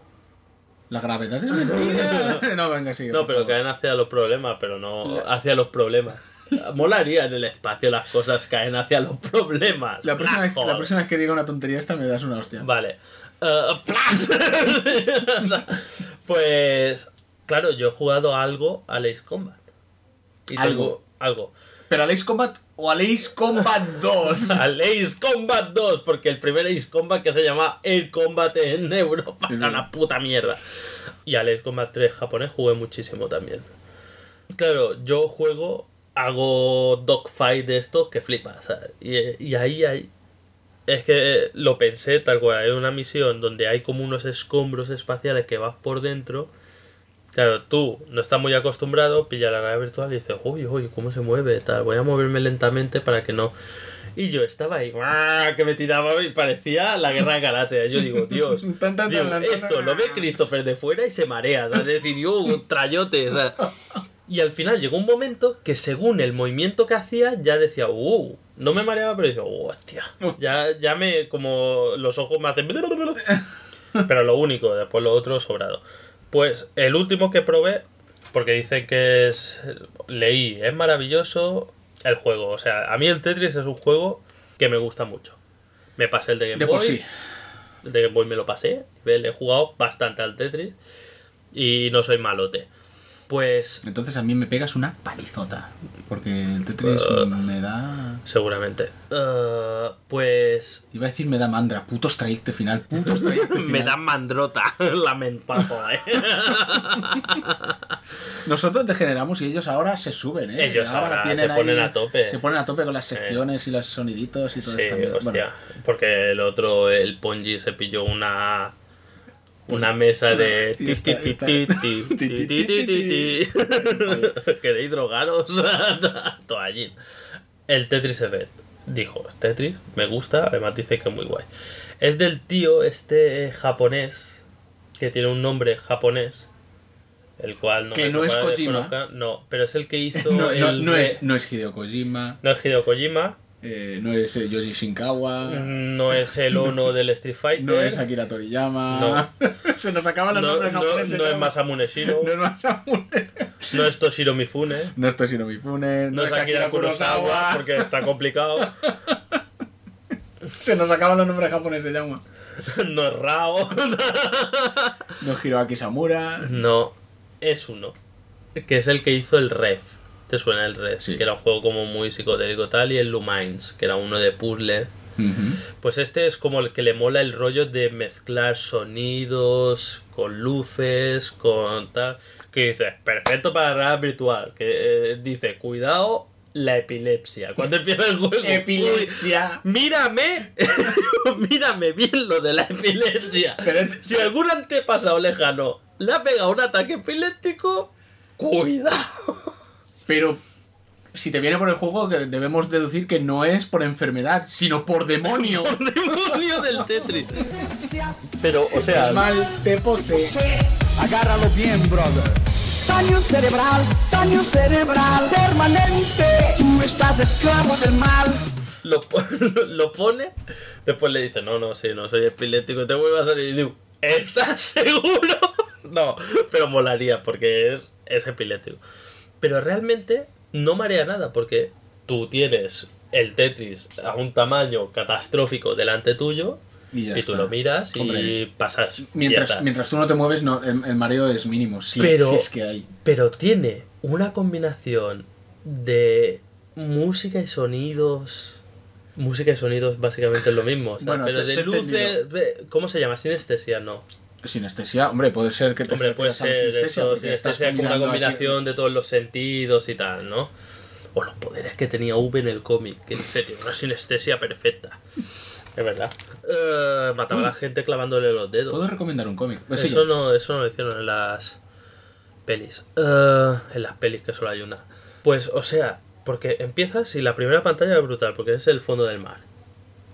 La gravedad es mentira. no, venga, sigue. No, pero favor. caen hacia los problemas, pero no hacia los problemas. Molaría en el espacio las cosas caen hacia los problemas. La próxima, Ah, vez, la próxima vez que diga una tontería esta me das una hostia. Vale. ¡plas! pues, claro, yo he jugado algo al Ace Combat. Y Algo. tengo- algo. ¿Pero al Ace Combat o al Ace Combat 2? Al Ace Combat 2, porque el primer Ace Combat que se llama Air Combat en Europa era una puta mierda. Y al Ace Combat 3 japonés jugué muchísimo también. Claro, yo juego, hago dogfight de estos que flipas. Y, y ahí hay. Es que lo pensé tal cual. Hay una misión donde hay como unos escombros espaciales que vas por dentro. Claro, tú no estás muy acostumbrado, pilla la realidad virtual y dices, uy, uy, ¿cómo se mueve? Tal, voy a moverme lentamente para que no. Y yo estaba ahí, que me tiraba y parecía la guerra de galaxias. Yo digo, Dios, digo, esto lo ve Christopher de fuera y se marea, ¿sabes? Es decir, yo, un trayote. Y al final llegó un momento que según el movimiento que hacía, ya decía, uh, no me mareaba, pero decía, uh, hostia. Ya, ya me, como los ojos me hacen... Pero lo único, después lo otro sobrado. Pues el último que probé, porque dicen que es... Leí, es maravilloso el juego. O sea, a mí el Tetris es un juego que me gusta mucho. Me pasé el de Game De Boy. por sí. El de Game Boy me lo pasé. Le he jugado bastante al Tetris. Y no soy malote. Pues Entonces a mí me pegas una palizota. Porque el Tetris Uh. me da. seguramente. Eh, pues Iba a decir me da mandra. Putos trayecto final. Putos trayecto final. me da mandrota. Lamentado, eh. Nosotros degeneramos y ellos ahora se suben, ¿eh? Ellos ahora se ponen a tope. Se ponen a tope con las secciones y los soniditos y todo Sí, esto. mierda. hostia. Bueno, Porque el otro, el Ponji, se pilló una. Una mesa de. Y ti, esta- ti, esta- ti, ti, ti, ti, ti, ti, ti. Queréis drogaros. Toallín. El Tetris Effect. Dijo, Tetris, me gusta, además dice que es muy guay. Es del tío este japonés, que tiene un nombre japonés, el cual no Que me no es Kojima. No, pero es el que hizo no, no- el no de- es, no es Hideo Kojima, no es Hideo Kojima, eh, no es eh, Yoji Shinkawa, no es el Ono del Street Fighter, no es Akira Toriyama. se nos acaban los no, nombres no- japoneses. no es Masamune Shiro, No es Masamune. no es Toshiro Mifune, No es Toshiro Mifune. no, es Akira Kurosawa, porque está complicado, Se nos acaban los nombres japoneses, llama. no es Rao, No es Hiroaki Samura. no, es uno, que es el que hizo el Ref. ¿Te suena el Ref? Sí. Que era un juego como muy psicodélico tal, y el Lumines, que era uno de puzzle. Pues este es como el que le mola el rollo de mezclar sonidos con luces, con tal. Que dice, perfecto para realidad virtual. Que eh, dice, cuidado, la epilepsia. Cuando empieza el juego. Epilepsia. uy, mírame, mírame bien lo de la epilepsia. Pero Si algún antepasado lejano le ha pegado un ataque epiléptico, cuidado. Pero si te viene por el juego, que debemos deducir que no es por enfermedad, sino por demonio. Demonio del Tetris. Pero, o sea, El mal te posee. Agárralo bien, brother. Daño cerebral, daño cerebral permanente. Tú estás esclavo del mal. lo, po- lo pone, después le dice, no, no, sí, no soy epiléptico, te vuelvo a salir. Y digo, ¿estás seguro? no, pero molaría porque es, es epiléptico. Pero realmente no marea nada porque tú tienes el Tetris a un tamaño catastrófico delante tuyo Y tú está. lo miras y Hombre, pasas. Mientras, mientras tú no te mueves, no, el, el mareo es mínimo. Si, Pero- si es que hay. Pero tiene una combinación de música y sonidos. Música y sonidos básicamente es lo mismo. o sea, Bueno, pero te- de te luces. ¿Cómo se llama? Sinestesia, no. Sinestesia, hombre, puede ser que te Hombre, puede ser sinestesia, eso, como una combinación aquí- de todos los sentidos y tal, ¿no? O los poderes que tenía V en el cómic, que dice, tiene una sinestesia perfecta. Es verdad. Eh, mataba a la gente clavándole los dedos. ¿Puedo recomendar un cómic? Pues Eso no, eso no lo hicieron en las pelis. Eh, en las pelis, que solo hay una. Pues, o sea, porque empiezas y la primera pantalla es brutal, porque es el fondo del mar.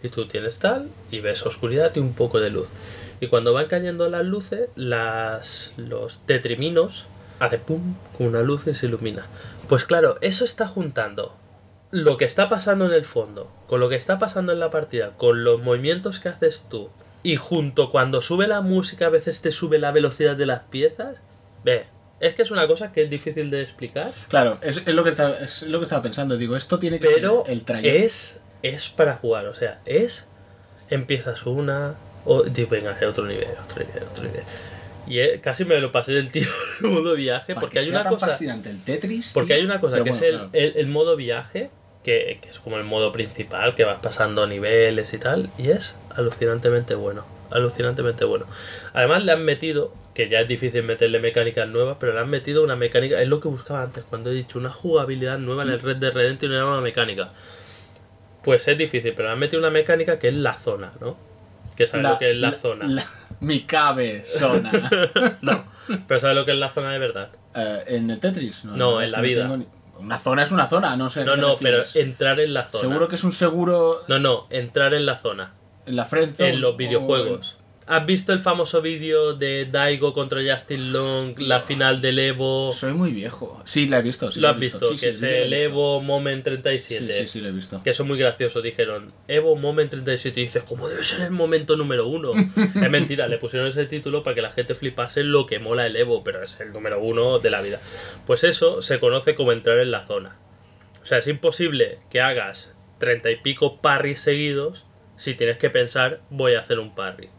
Y tú tienes tal, y ves oscuridad y un poco de luz. Y cuando van cayendo las luces, las, los tetriminos hacen pum, con una luz y se ilumina. Pues claro, eso está juntando lo que está pasando en el fondo, con lo que está pasando en la partida, con los movimientos que haces tú, y junto cuando sube la música, a veces te sube la velocidad de las piezas. Ve, es que es una cosa que es difícil de explicar, Claro, es, es lo que estaba, es lo que estaba pensando. Digo, esto tiene que pero ser el trailer. es, es para jugar, o sea, es. Empiezas una, o, di, venga, otro nivel, otro nivel, otro nivel. Y casi me lo pasé del tío en modo viaje, porque que hay una cosa. fascinante el Tetris. Porque hay una cosa que bueno, es el, claro. el- el modo viaje, que, que es como el modo principal, que vas pasando niveles y tal, y es alucinantemente bueno. Alucinantemente bueno. Además le han metido, que ya es difícil meterle mecánicas nuevas, pero le han metido una mecánica, es lo que buscaba antes, cuando he dicho una jugabilidad nueva en el Red Dead Redemption era una mecánica. Pues es difícil, pero le han metido una mecánica que es la zona, ¿no? Que sabes lo que es la, zona. la- mi cabe zona. No, pero sabes lo que es la zona de verdad. Eh, ¿En el Tetris? No, es en la vida. ni- Una zona es una zona, no sé. No, no, pero entrar en la zona. Seguro que es un seguro No, no, entrar en la zona. en la friendzone. en los videojuegos. ¿Has visto el famoso vídeo de Daigo contra Justin Long, la final del Evo? Soy muy viejo. Sí, la he visto. sí, Lo has visto, Sí, que sí, es sí, el. Evo Moment Sí, 37. sí, sí, lo he visto. Que es muy gracioso. Dijeron Evo Moment 37 y dices, ¿cómo debe ser el momento número uno? es mentira, le pusieron ese título para que la gente flipase lo que mola el Evo, pero es el número uno de la vida. Pues eso se conoce como entrar en la zona. O sea, es imposible que hagas treinta y pico parries seguidos si tienes que pensar, voy a hacer un parry.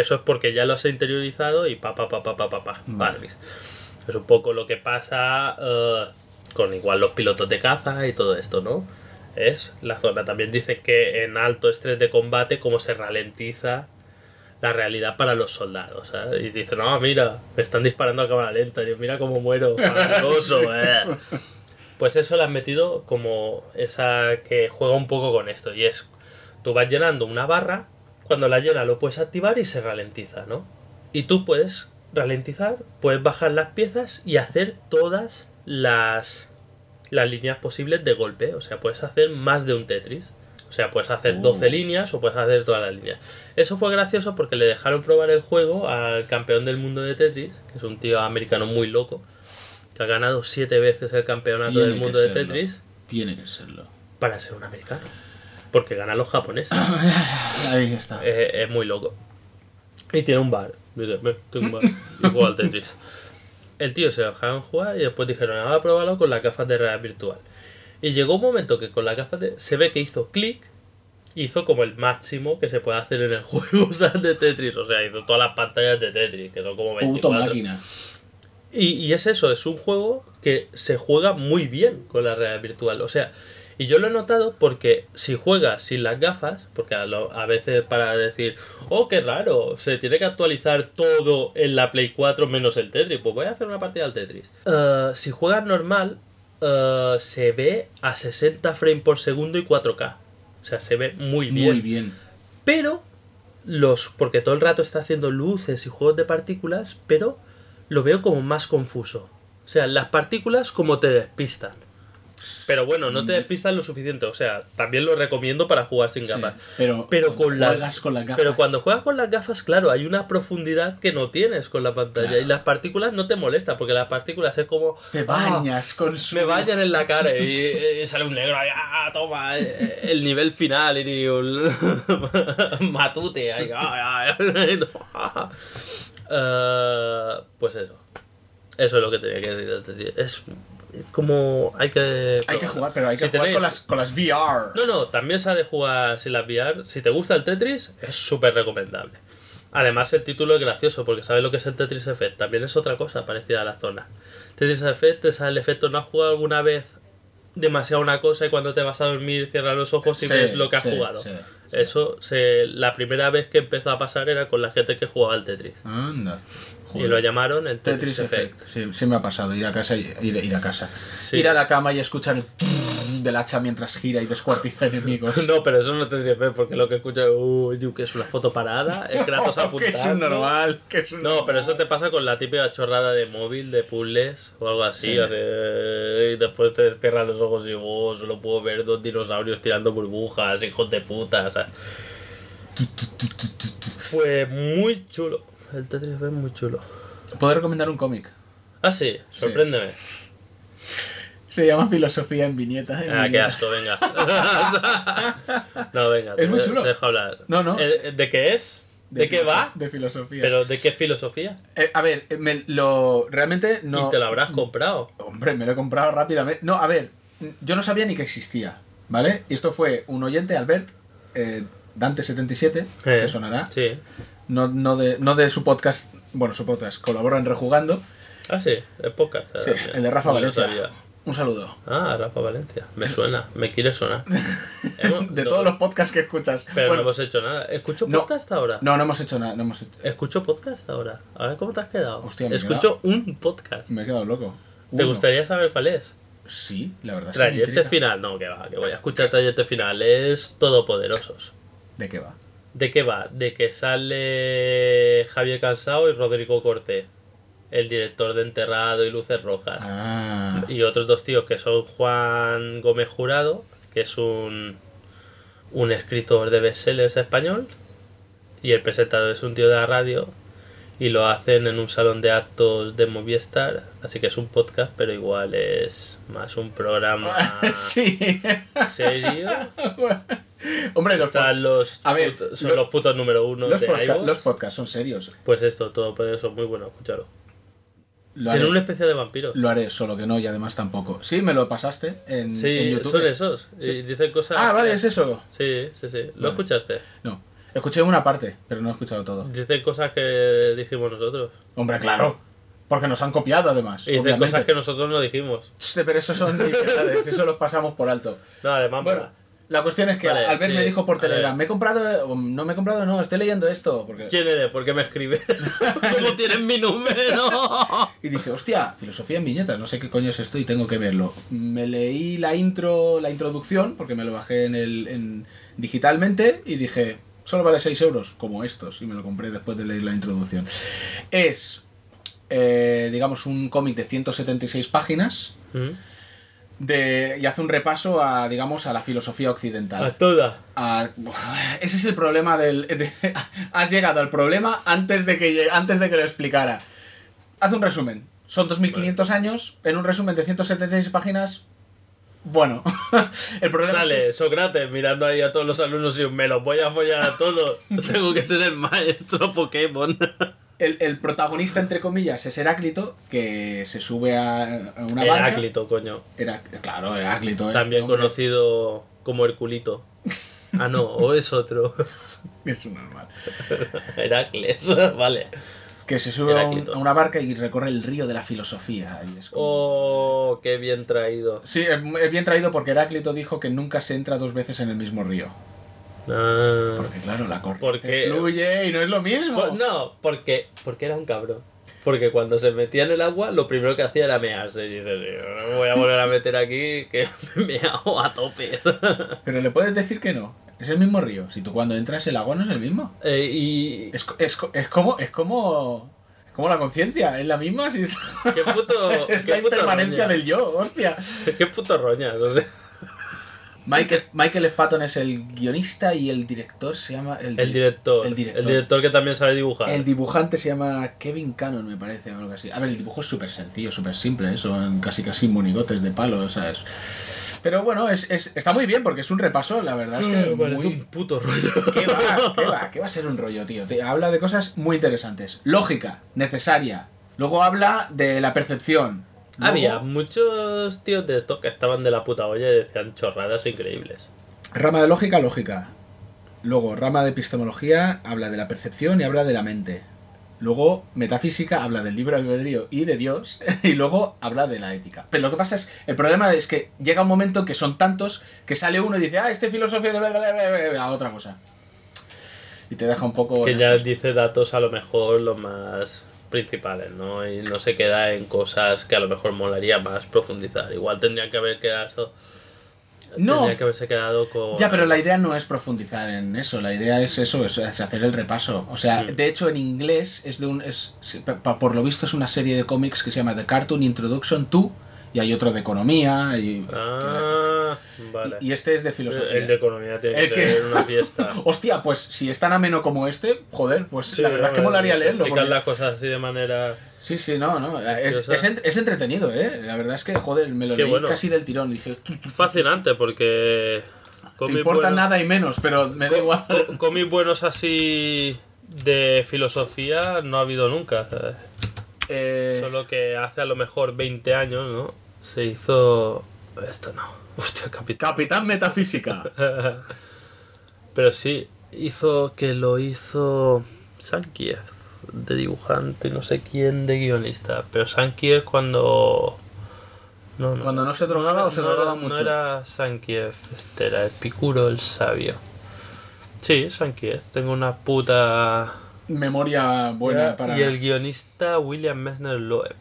Eso es porque ya lo has interiorizado y pa pa pa pa pa pa, pa Vale. parries. Es un poco lo que pasa eh, con igual los pilotos de caza y todo esto, ¿no? Es la zona. También dicen que en alto estrés de combate, como se ralentiza la realidad para los soldados. Y dicen, no, mira, me están disparando a cámara lenta. Y mira cómo muero, maravilloso. eh". Pues eso le han metido como esa que juega un poco con esto. Y es, tú vas llenando una barra, cuando la llena lo puedes activar y se ralentiza, ¿no? Y tú puedes ralentizar, puedes bajar las piezas y hacer todas las, las líneas posibles de golpe. O sea, puedes hacer más de un Tetris. O sea, puedes hacer Oh. 12 líneas o puedes hacer todas las líneas. Eso fue gracioso porque le dejaron probar el juego al campeón del mundo de Tetris, que es un tío americano muy loco, que ha ganado siete veces el campeonato Tiene del mundo de. Tetris Tiene que serlo. para ser un americano. Porque ganan los japoneses. Ahí está. Eh, es muy loco. Y tiene un bar. Dice, "Ven, tengo un bar. Y juega al Tetris. El tío se lo dejaron jugar y después dijeron, ahora pruébalo con las gafas de realidad virtual. Y llegó un momento que con las gafas de... Se ve que hizo clic. Hizo como el máximo que se puede hacer en el juego de Tetris. O sea, hizo todas las pantallas de Tetris, que son como 24. Puto máquina. Y, y es eso, es un juego que se juega muy bien con la realidad virtual. O sea, y yo lo he notado porque si juegas sin las gafas, porque a, lo- a veces para decir, oh, qué raro, se tiene que actualizar todo en la Play 4 menos el Tetris, pues voy a hacer una partida al Tetris. Eh, si juegas normal, eh, se ve a 60 frames por segundo y 4K. O sea, se ve muy bien. Muy bien. Pero los. Porque todo el rato está haciendo luces y juegos de partículas, pero lo veo como más confuso. O sea, las partículas como te despistan. Pero bueno, no te despistan lo suficiente. O sea, también lo recomiendo para jugar sin Sí, gafas. pero Pero cuando con las, juegas con las gafas. pero cuando juegas con las gafas, claro, hay una profundidad que no tienes con la pantalla. Claro. Y las partículas no te molestan, porque las partículas es como. Te "Ah, bañas con su. me vayan en la cara y, y sale un negro ahí, ah, toma, eh, el nivel final y un matute ahí, ah, Eh, pues eso. Eso es lo que tenía que decir. Es como hay que... Hay que jugar, pero hay que Si jugar tenéis- con, las, con las VR. No, no, también se ha de jugar sin las VR. Si te gusta el Tetris, es súper recomendable. Además, el título es gracioso porque sabes lo que es el Tetris Effect. También es otra cosa parecida a la zona. Tetris Effect te sale el efecto. ¿No has jugado alguna vez demasiado una cosa y cuando te vas a dormir cierras los ojos y Sí, ves lo que has sí, jugado? sí. Eso, se, la primera vez que empezó a pasar era con la gente que jugaba al Tetris. Anda. Y lo llamaron el Tetris, Tetris Effect. Effect. Sí, sí me ha pasado ir a casa y ir, ir a casa. Sí. Ir a la cama y escuchar el del hacha mientras gira y descuartiza enemigos. No, pero eso no es Tetris Effect porque lo que escucho es "Uy, que es una foto parada, es Kratos que es un apuntando. normal, que es un No, pero eso te pasa con la típica chorrada de móvil, de puzzles o algo así. Sí. hace- Y después te cierras los ojos y vos solo puedo ver dos dinosaurios tirando burbujas, hijos de puta. o sea. Fue muy chulo. El Tetris fue muy chulo. ¿Puedo recomendar un cómic? Ah, sí, sorpréndeme. Se llama Filosofía en viñeta. en Ah, qué asco, venga. no, venga. Es te- muy chulo. Te dejo hablar. No, no. Eh, ¿De qué es? ¿De, qué va? De filosofía. ¿Pero de qué filosofía? Eh, a ver, eh, me lo realmente no. Y te lo habrás comprado. Hombre, me lo he comprado rápidamente. No, a ver, yo no sabía ni que existía, ¿vale? Y esto fue un oyente, Albert, eh, Dante77, Eh, que sonará. Sí. No, no, de, no de su podcast, bueno, su podcast, colabora en Rejugando. Ah, sí, es podcast. Sí, eh, el de Rafa no Valencia. Un saludo. Ah, Rafa Valencia. Me suena, me quiere sonar. Hemos- De no, todos los podcasts que escuchas. Pero Bueno, no hemos hecho nada. ¿Escucho No. podcast ahora? no, no hemos hecho nada. No hemos hecho- ¿Escucho podcast ahora? A ver cómo te has quedado. Hostia, me Escucho un podcast. Me he quedado loco. ¿Te gustaría saber cuál es? Sí, la verdad es intriga. final. No, que va, que voy a escuchar Trayecto final. Es Todopoderosos. ¿De qué va? ¿De qué va? De que sale Javier Cansado y Rodrigo Cortés, el director de Enterrado y Luces Rojas. Ah, Y otros dos tíos que son Juan Gómez Jurado, que es un, un escritor de bestsellers español, y el presentador es un tío de la radio, y lo hacen en un salón de actos de Movistar, así que es un podcast, pero igual es más un programa sí. serio. Hombre, los, Están los, A ver, son lo- los putos número uno los, de posca- los podcasts son serios. Pues esto, todo por eso, muy bueno, escúchalo. Lo Tiene haré, una especie de vampiros. lo haré, solo que no, y además tampoco. Sí, me lo pasaste en, Sí, en YouTube. son esos. Y dicen cosas. Ah, vale, es eso. Sí, sí, sí. ¿Lo Vale. escuchaste? No. Escuché una parte, pero no he escuchado todo. Dicen cosas que dijimos nosotros. Hombre, claro. Porque nos han copiado además. Y dicen obviamente. cosas que nosotros no dijimos. Pero eso son eso los pasamos por alto. No, además, Bueno, mola. La cuestión es que Vale, Albert sí, me dijo por. Telegram, me he comprado, no me he comprado, no, estoy leyendo esto. Porque... ¿Quién eres? ¿Por qué me escribes? ¿Cómo tienes mi número? Y dije, hostia, filosofía en viñetas, no sé qué coño es esto y tengo que verlo. Me leí la intro, la introducción, porque me lo bajé en el, en, digitalmente y dije, solo vale 6 euros, como estos, y me lo compré después de leer la introducción. Es, eh, digamos, un cómic de 176 páginas ¿Mm? De, y hace un repaso a, digamos, a la filosofía occidental. A toda. Ah, ese es el problema del. de- has llegado al problema antes de que antes de que lo explicara. Haz un resumen. Son 2500 años. En un resumen de 176 páginas. Bueno, el problema es Sale Sócrates mirando ahí a todos los alumnos y me los voy a follar a todos. Tengo que ser el maestro Pokémon. El, el protagonista, entre comillas, es Heráclito, que se sube a, a una barca. Heráclito, coño. Era, claro, Heráclito. este También hombre. conocido como Herculito. Ah, no, o es otro. Es un normal. Heracles, vale. Que se sube a, un- Heráclito. a una barca y recorre el río de la filosofía. y es como- Oh, qué bien traído. Sí, es bien traído porque Heráclito dijo que nunca se entra dos veces en el mismo río. Ah. Porque claro, la corriente Porque- fluye y no es lo mismo. Pues no, porque, porque era un cabrón. Porque cuando se metía en el agua, lo primero que hacía era mearse. Y dices, "Yo no me voy a volver a meter aquí, que me he meado a tope. Pero le puedes decir que no. Es el mismo río. Si tú cuando entras el agua no es el mismo. Eh, y. Es, es, es como es como es como la conciencia, es la misma si es, Qué puto. es qué la puto impermanencia roña. del yo, hostia. Qué puto roñas, o sea. Michael, Michael Spatton es el guionista y el director se llama el, El director. El director. El director que también sabe dibujar. El dibujante se llama Kevin Cannon, me parece, o algo así. A ver, el dibujo es súper sencillo, súper simple, ¿eh? son casi casi monigotes de palo, ¿sabes? Pero bueno, es, es- está muy bien porque es un repaso, la verdad es que muy, un puto rollo. ¿Qué va? ¿Qué va? ¿Qué va a ser un rollo, tío? Te habla de cosas muy interesantes. Lógica, necesaria. Luego habla de la percepción. Había muchos tíos de estos que estaban de la puta olla y decían chorradas increíbles. Rama de lógica, lógica. Luego, rama de epistemología, habla de la percepción y habla de la mente. Luego, metafísica, habla del libre albedrío y de Dios. Y luego, habla de la ética. Pero lo que pasa es, el problema es que llega un momento que son tantos que sale uno y dice, ah, este filosofía de bla, bla, bla, bla, bla", a otra cosa. Y te deja un poco... Que ya dice datos a lo mejor los más principales, ¿no? Y no se queda en cosas que a lo mejor molaría más profundizar. Igual tendría que haber quedado... No. Tendría que haberse quedado con... Ya, pero la idea no es profundizar en eso, la idea es eso, es, hacer el repaso. O sea, Mm. de hecho en inglés es de un es por lo visto es una serie de cómics que se llama The Cartoon Introduction to y hay otro de economía y, Ah, vale. y este es de filosofía. El de economía tiene El que que- ser una fiesta. Hostia, pues si es tan ameno como este, joder, pues Sí, la verdad es que molaría leerlo. explicar porque- las cosas así de manera... Sí, sí, no, no. Es, es, ent- es entretenido, ¿eh? La verdad es que, joder, me lo Qué leí bueno. casi del tirón. Dije, Fascinante porque... te importa nada y menos, pero me da igual. Cómics buenos así de filosofía no ha habido nunca. ¿sabes? Eh, Solo que hace a lo mejor 20 años, ¿no? Se hizo... Esto no. Hostia, capitán. Capitán Metafísica. Pero sí, hizo que lo hizo Sankiev de dibujante, no sé quién de guionista. Pero Sankiev cuando... No, no, Cuando no se drogaba o se drogaba mucho. No era Sankiev, este era Epicuro el sabio. Sí, Sankiev. Tengo una puta... Memoria buena para. Y el guionista William Messner Loeb,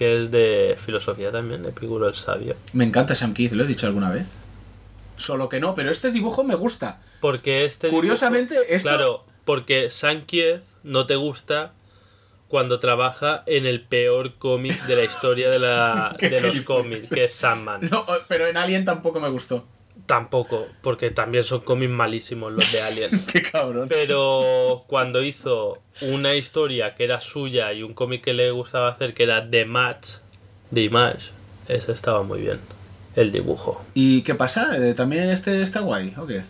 que es de filosofía también, Epicuro el sabio. Me encanta Sam Keith, lo he dicho alguna vez. Solo que no, pero este dibujo me gusta. Porque este dibujo- Curiosamente, esto- Claro, porque Sankiev no te gusta cuando trabaja en el peor cómic de la historia de, la, de los cómics, que es Sandman. No, pero en Alien tampoco me gustó. Tampoco, porque también son cómics malísimos los de Alien. Qué cabrón. Pero cuando hizo una historia que era suya y un cómic que le gustaba hacer, que era The Match, The Image, ese estaba muy bien. El dibujo. ¿Y qué pasa? Eh, ¿También este está guay? ¿O qué?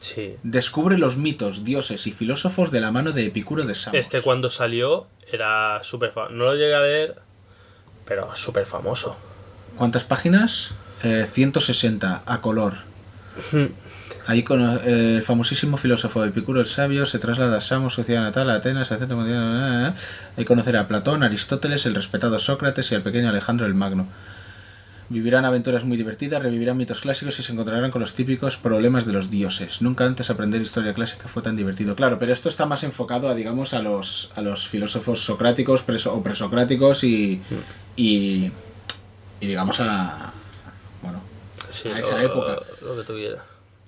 Sí. Descubre los mitos, dioses y filósofos de la mano de Epicuro de Samos. Este cuando salió era súper famoso. No lo llegué a leer, pero súper famoso. ¿Cuántas páginas? Eh, 160 a color. Ahí con eh, el famosísimo filósofo Epicuro el Sabio se traslada a Samos, su ciudad natal, a Atenas, a centro mundial. Ahí conocerá a Platón, Aristóteles, el respetado Sócrates y al pequeño Alejandro el Magno. Vivirán aventuras muy divertidas, revivirán mitos clásicos y se encontrarán con los típicos problemas de los dioses. Nunca antes aprender historia clásica fue tan divertido. Claro, pero esto está más enfocado a, digamos, a los, a los filósofos socráticos preso, o presocráticos y, y, y, digamos, a... Sí, a esa lo- época. Lo que tuviera.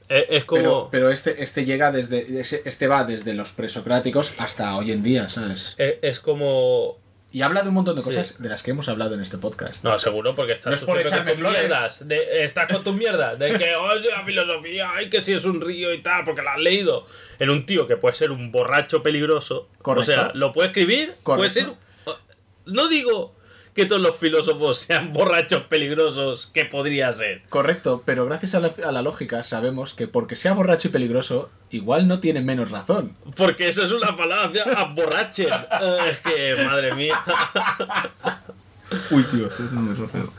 Es, es como. Pero, pero este, este llega desde. Este va desde los presocráticos hasta hoy en día, ¿sabes? Es, es como. Y habla de un montón de cosas Sí. de las que hemos hablado en este podcast. No, seguro, porque estás No es por echarme con tus mierdas. De, estás con tus mierdas. De que, oh, la filosofía, ay, que si es un río y tal, porque la has leído. En un tío que puede ser un borracho peligroso. Correcto. O sea, lo puede escribir, puede ser. Correcto. No digo que todos los filósofos sean borrachos peligrosos, que podría ser. Correcto, pero gracias a la, a la lógica sabemos que porque sea borracho y peligroso, igual no tiene menos razón. Porque eso es una palabra, aborrachen. Eh, Es que, madre mía. Uy, tío, esto es un feo.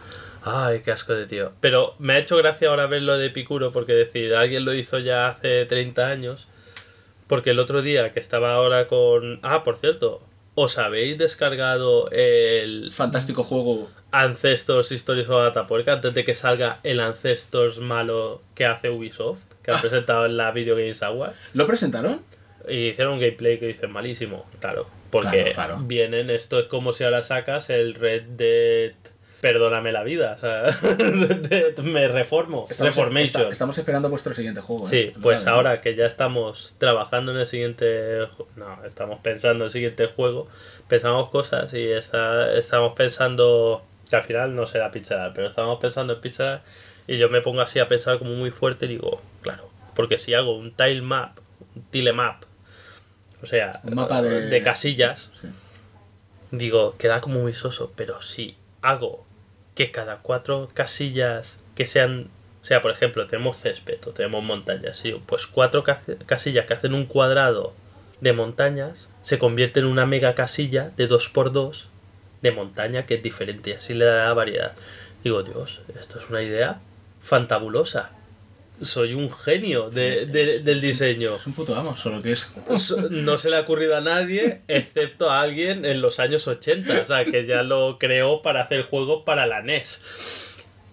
Ay, qué asco de tío. Pero me ha hecho gracia ahora ver lo de Epicuro, porque decir, alguien lo hizo ya hace 30 años. Porque el otro día que estaba ahora con. Ah, por cierto, ¿os habéis descargado el Fantástico juego. Ancestors Stories of Atapuerca antes de que salga el Ancestors malo que hace Ubisoft, que han presentado en la Video Games Award? ¿Lo presentaron? Y hicieron un gameplay que dicen malísimo, claro. Porque Claro, claro. vienen, esto es como si ahora sacas el Red Dead. Perdóname la vida, o sea, me reformo. Reformation. esta- estamos esperando vuestro siguiente juego. ¿eh? Sí, pues Vale. ahora que ya estamos trabajando en el siguiente. No, estamos pensando en el siguiente juego, pensamos cosas y está, estamos pensando. Que al final no será Pixar, pero estamos pensando en Pixar y yo me pongo así a pensar como muy fuerte y digo, claro, porque si hago un tile map, un tile map, o sea, Un mapa de- casillas, Sí. digo, queda como muy soso, pero si hago que cada cuatro casillas que sean, o sea, por ejemplo, tenemos césped o tenemos montañas, sí, pues cuatro ca- casillas que hacen un cuadrado de montañas se convierten en una mega casilla de 2x2 de montaña que es diferente y así le da variedad. Digo, Dios, esto es una idea fantabulosa. Soy un genio de- de- del diseño. Es un puto amo, solo que es. No se le ha ocurrido a nadie, excepto a alguien en los años 80, o sea, que ya lo creó para hacer juegos para la NES.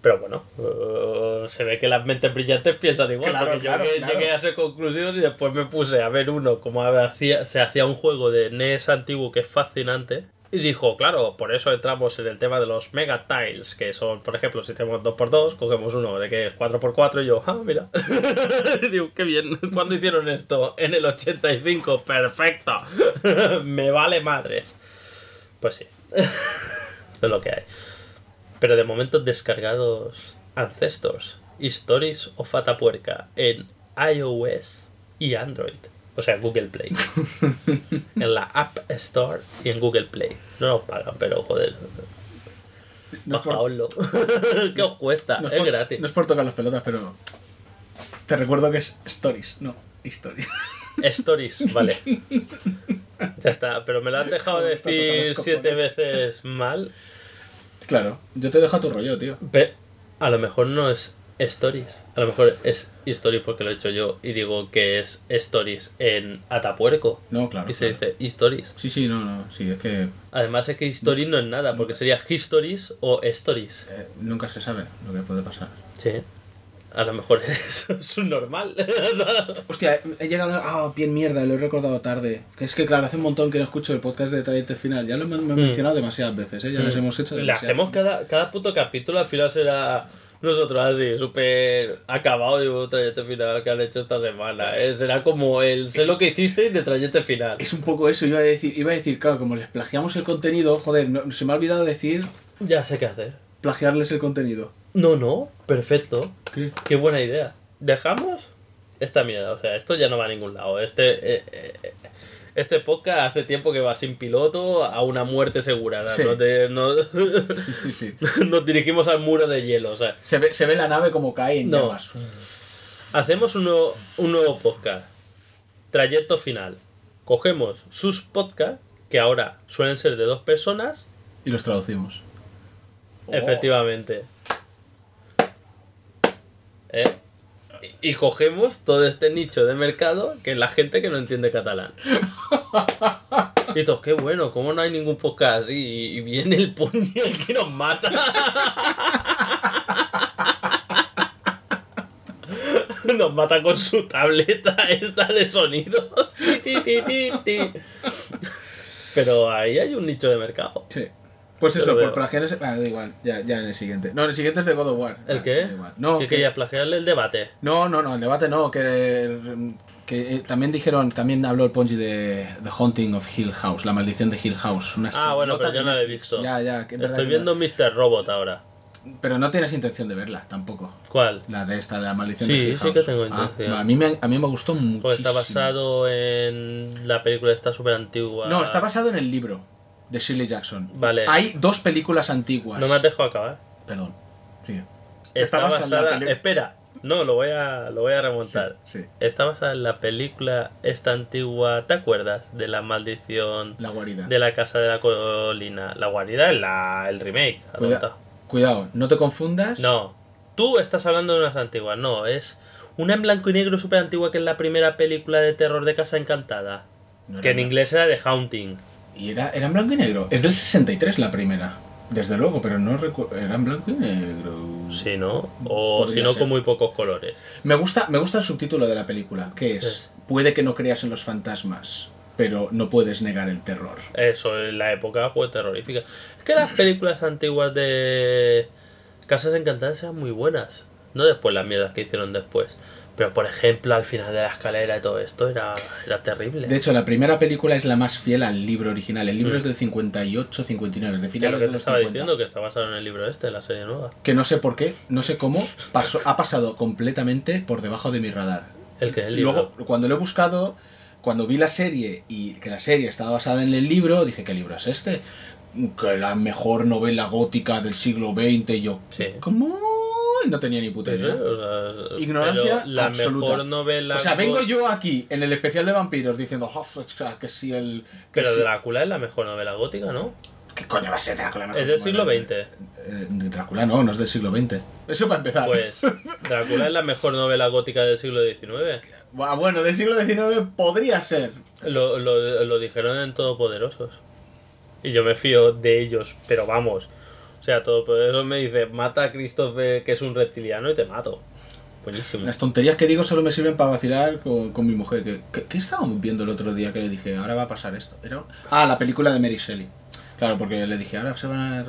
Pero bueno, eh, se ve que las mentes brillantes piensan igual, Claro, porque claro, yo claro. llegué a esa conclusión y después me puse a ver uno, como hacía, se hacía un juego de NES antiguo que es fascinante. Y dijo, claro, por eso entramos en el tema de los Mega Tiles, que son, por ejemplo, si tenemos 2x2, cogemos uno de que es 4x4 y yo, ah, mira. Digo, qué bien, ¿cuándo hicieron esto? En el 85, perfecto. Me vale madres. Pues sí, es lo que hay. Pero de momento descargados Ancestors, Stories o Fatapuerca en iOS y Android. O sea, Google Play. en la App Store y en Google Play. No nos pagan, pero joder. No es por- Bajaoslo. ¿Qué os cuesta? no es es por- gratis. No es por tocar las pelotas, pero. Te recuerdo que es Stories, no Stories. Stories, vale. Ya está, pero me lo has dejado decir siete veces mal. claro, yo te dejo a tu rollo, tío. Pe- a lo mejor no es Stories. A lo mejor es Stories porque lo he hecho yo y digo que es Stories en Atapuerco. No, claro. Y se claro. dice Stories. Sí, sí, no, no, sí, es que Además es que Stories no es nada porque sería Histories o Stories. eh, nunca se sabe lo que puede pasar. Sí. A lo mejor es subnormal. Hostia, he llegado a ah, bien mierda, lo he recordado tarde. Que es que, claro, hace un montón que no escucho el podcast de Trayecto Final. Ya lo hemos me he mencionado demasiadas veces, ¿eh? Ya los hemos hecho Mm. Le demasiadas. hacemos cada, cada puto capítulo, al final será nosotros así, súper acabado de un trayecto final que han hecho esta semana. ¿eh? Será como el sé lo que hiciste de trayecto final. Es un poco eso, iba a decir, iba a decir, claro, como les plagiamos el contenido, joder, no- se me ha olvidado decir Ya sé qué hacer. plagiarles el contenido. No, no, perfecto. ¿Qué? Qué buena idea. ¿Dejamos? Esta mierda, o sea, esto ya no va a ningún lado. Este, eh, eh, este podcast hace tiempo que va sin piloto a una muerte segura. Sí. No te- no- Sí, sí, nos dirigimos al muro de hielo. O sea, Se ve, se ve la nave como cae en No. llamas. hacemos un nuevo, un nuevo podcast. Trayecto final. Cogemos sus podcasts, que ahora suelen ser de dos personas, Y los traducimos. Efectivamente. ¿Eh? Y cogemos todo este nicho de mercado que es la gente que no entiende catalán. Y todos, qué bueno, ¿cómo no hay ningún podcast? Y y viene el puñal que nos mata. Nos mata con su tableta esta de sonidos. Pero ahí hay un nicho de mercado. Sí. Pues eso, por plagiar ese... Ah, da igual, ya, ya en el siguiente. No, en el siguiente es de God of War. ¿El Ah, qué? No, que que- quería plagiarle el debate. no, no, no, el debate no, que, que eh, también dijeron, también habló el Ponji de The Haunting of Hill House, la maldición de Hill House. Una Ah, bueno, pero yo no la he visto. Ya, ya, que es verdad Estoy viendo no- Mr. Robot ahora. Pero no tienes intención de verla, tampoco. ¿Cuál? La de esta, de la maldición Sí, de Hill sí House. que tengo Ah, intención. a, mí me, a mí me gustó muchísimo. Pues está basado en la película esta súper antigua. No, está basado en el libro de Shirley Jackson. Vale. Hay dos películas antiguas. No me has dejado acabar. Perdón. Sigue. Está, basada en la Espera, no, lo voy a, lo voy a remontar. Sí, sí. Está basada en la película esta antigua. ¿Te acuerdas? De la maldición La guarida. de la casa de la colina. La guarida es la, el remake. Cuida-. Cuidado, no te confundas. No, tú estás hablando de unas antiguas. No, es una en blanco y negro súper antigua que es la primera película de terror de Casa Encantada. No que en inglés era The Haunting. Y era, era en blanco y negro. Es del 63 la primera. Desde luego, pero no recuerdo. Era en blanco y negro. Sí, ¿no? O si no, con muy pocos colores. Me gusta, me gusta el subtítulo de la película, que es Puede que no creas en los fantasmas, pero no puedes negar el terror. Eso, en la época fue terrorífica. Es que las películas antiguas de Casas Encantadas eran muy buenas. No después las mierdas que hicieron después. Pero por ejemplo, al final de la escalera y todo esto era, era terrible. De hecho, la primera película es la más fiel al libro original. El libro Mm. es del 58, 59, es de finales lo que de te los estaba 50. diciendo, que está basado en el libro este, la serie nueva. Que no sé por qué, no sé cómo, pasó, ha pasado completamente por debajo de mi radar. El que es el libro. Luego, cuando lo he buscado, cuando vi la serie y que la serie estaba basada en el libro, dije, ¿qué libro es este? Que la mejor novela gótica del siglo XX. Y yo, Sí. ¿cómo? No tenía ni puta idea. o sea, Ignorancia la absoluta. mejor novela. O sea, vengo go- yo aquí en el especial de vampiros diciendo, "Oh, sea, que si el. que Pero si-". Drácula es la mejor novela gótica, ¿no? ¿Qué coño va a ser Drácula? mejor Es del siglo? XX. Eh, Drácula no, no es del siglo XX. Eso para empezar. Pues Drácula es la mejor novela gótica del siglo XIX. Ah, bueno, del siglo XIX podría ser. Lo, lo, lo dijeron en Todopoderosos. Y yo me fío de ellos, pero vamos. O sea, Todopoderosos me dice, mata a Christopher, que es un reptiliano, y te mato. Buenísimo. Las tonterías que digo solo me sirven para vacilar con, con mi mujer. ¿Qué, qué, qué estábamos viendo el otro día que le dije, ahora va a pasar esto? Era... Ah, la película de Mary Shelley. Claro, porque le dije, ahora se van a...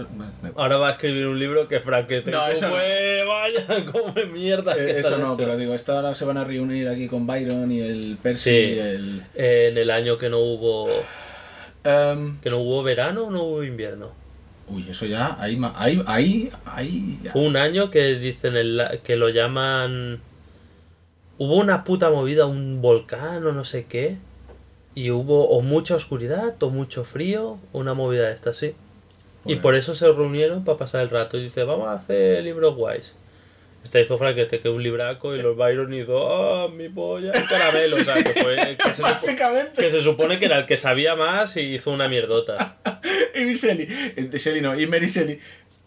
Ahora va a escribir un libro que Frankenstein No, eso no. fue, vaya, como mierda. que Eh, Eso no, hecho. pero digo, esta ahora se van a reunir aquí con Byron y el Percy Sí. y el... Eh, en el año que no hubo Em, que no hubo verano o no hubo invierno. Uy, eso ya, ahí, ahí, ahí, ahí ya. Fue un año que dicen el- que lo llaman. Hubo una puta movida, un volcán o no sé qué. Y hubo o mucha oscuridad o mucho frío, una movida de esta, sí. Y Joder. por eso se reunieron para pasar el rato. Y dice, vamos a hacer libros guays. Esta hizo Frankenstein, que es un libraco, y los Byron hizo, ah, mi polla, el caramelo. O sea, que, fue, que, se, supo- Básicamente. que se supone que era el que sabía más y hizo una mierdota. Y Shelley, eh, de Shelley no, y Mary Shelley,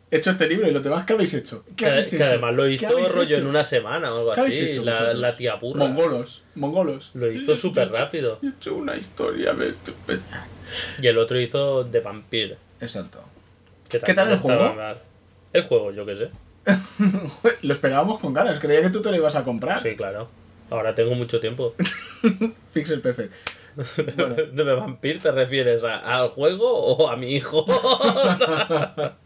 he hecho este libro y los demás, ¿qué habéis hecho? ¿Qué Que, habéis que hecho? además lo ¿Qué hizo rollo hecho? en una semana o algo ¿Qué habéis así. hecho La, la tía burra. Mongolos, mongolos. Lo hizo súper rápido. He hecho una historia de... Y el otro hizo de Vampire. Exacto. que ¿Qué tal el juego? El juego, yo qué sé. Lo esperábamos con ganas, creía que tú te lo ibas a comprar. Sí, claro. Ahora tengo mucho tiempo. Pixel Perfect. Bueno. ¿De Vampire te refieres a- al juego o a mi hijo?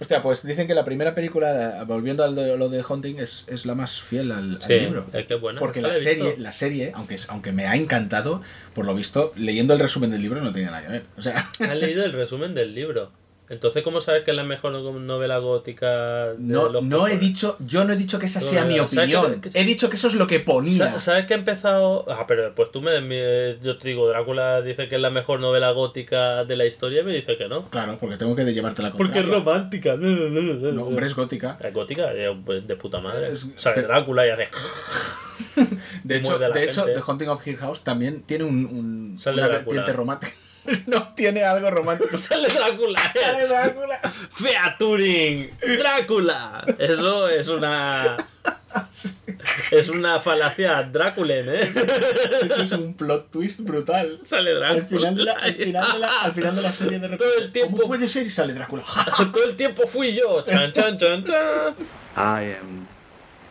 Hostia, pues dicen que la primera película, volviendo a lo de Hunting, es, es la más fiel al, al sí, libro. es que buena. Porque la serie, visto. la serie aunque, aunque me ha encantado, por lo visto, leyendo el resumen del libro no tiene nada que ver. O sea, Has leído el resumen del libro. Entonces, ¿cómo sabes que es la mejor no- novela gótica de no, los no he dicho, yo no he dicho que esa No, sea no, mi no, ¿sabes opinión. He dicho que eso es lo que ponía. Sa- ¿Sabes que he empezado? Ah, pero pues tú me, me- Yo te digo, Drácula dice que es la mejor novela gótica de la historia y me dice que no. Claro, porque tengo que llevarte la Porque es romántica. No, no, no, no, No, hombre, es gótica. Es gótica, pues, de puta madre. Es- pero- Drácula y hace. De hecho, de hecho. The Haunting of Hill House también tiene un, un una Drácula. vertiente romántica. no tiene algo romántico. Sale Drácula. Sale Drácula. Featuring Drácula. Eso es una. Es una falacia Dráculen, ¿eh? Eso es un plot twist brutal. Sale Drácula. Al final, de la, al, final de la, al final de la serie de repente. Todo el tiempo- ¿Cómo puede ser y sale Drácula? Todo el tiempo fui yo. Chan, chan, chan, chan. I am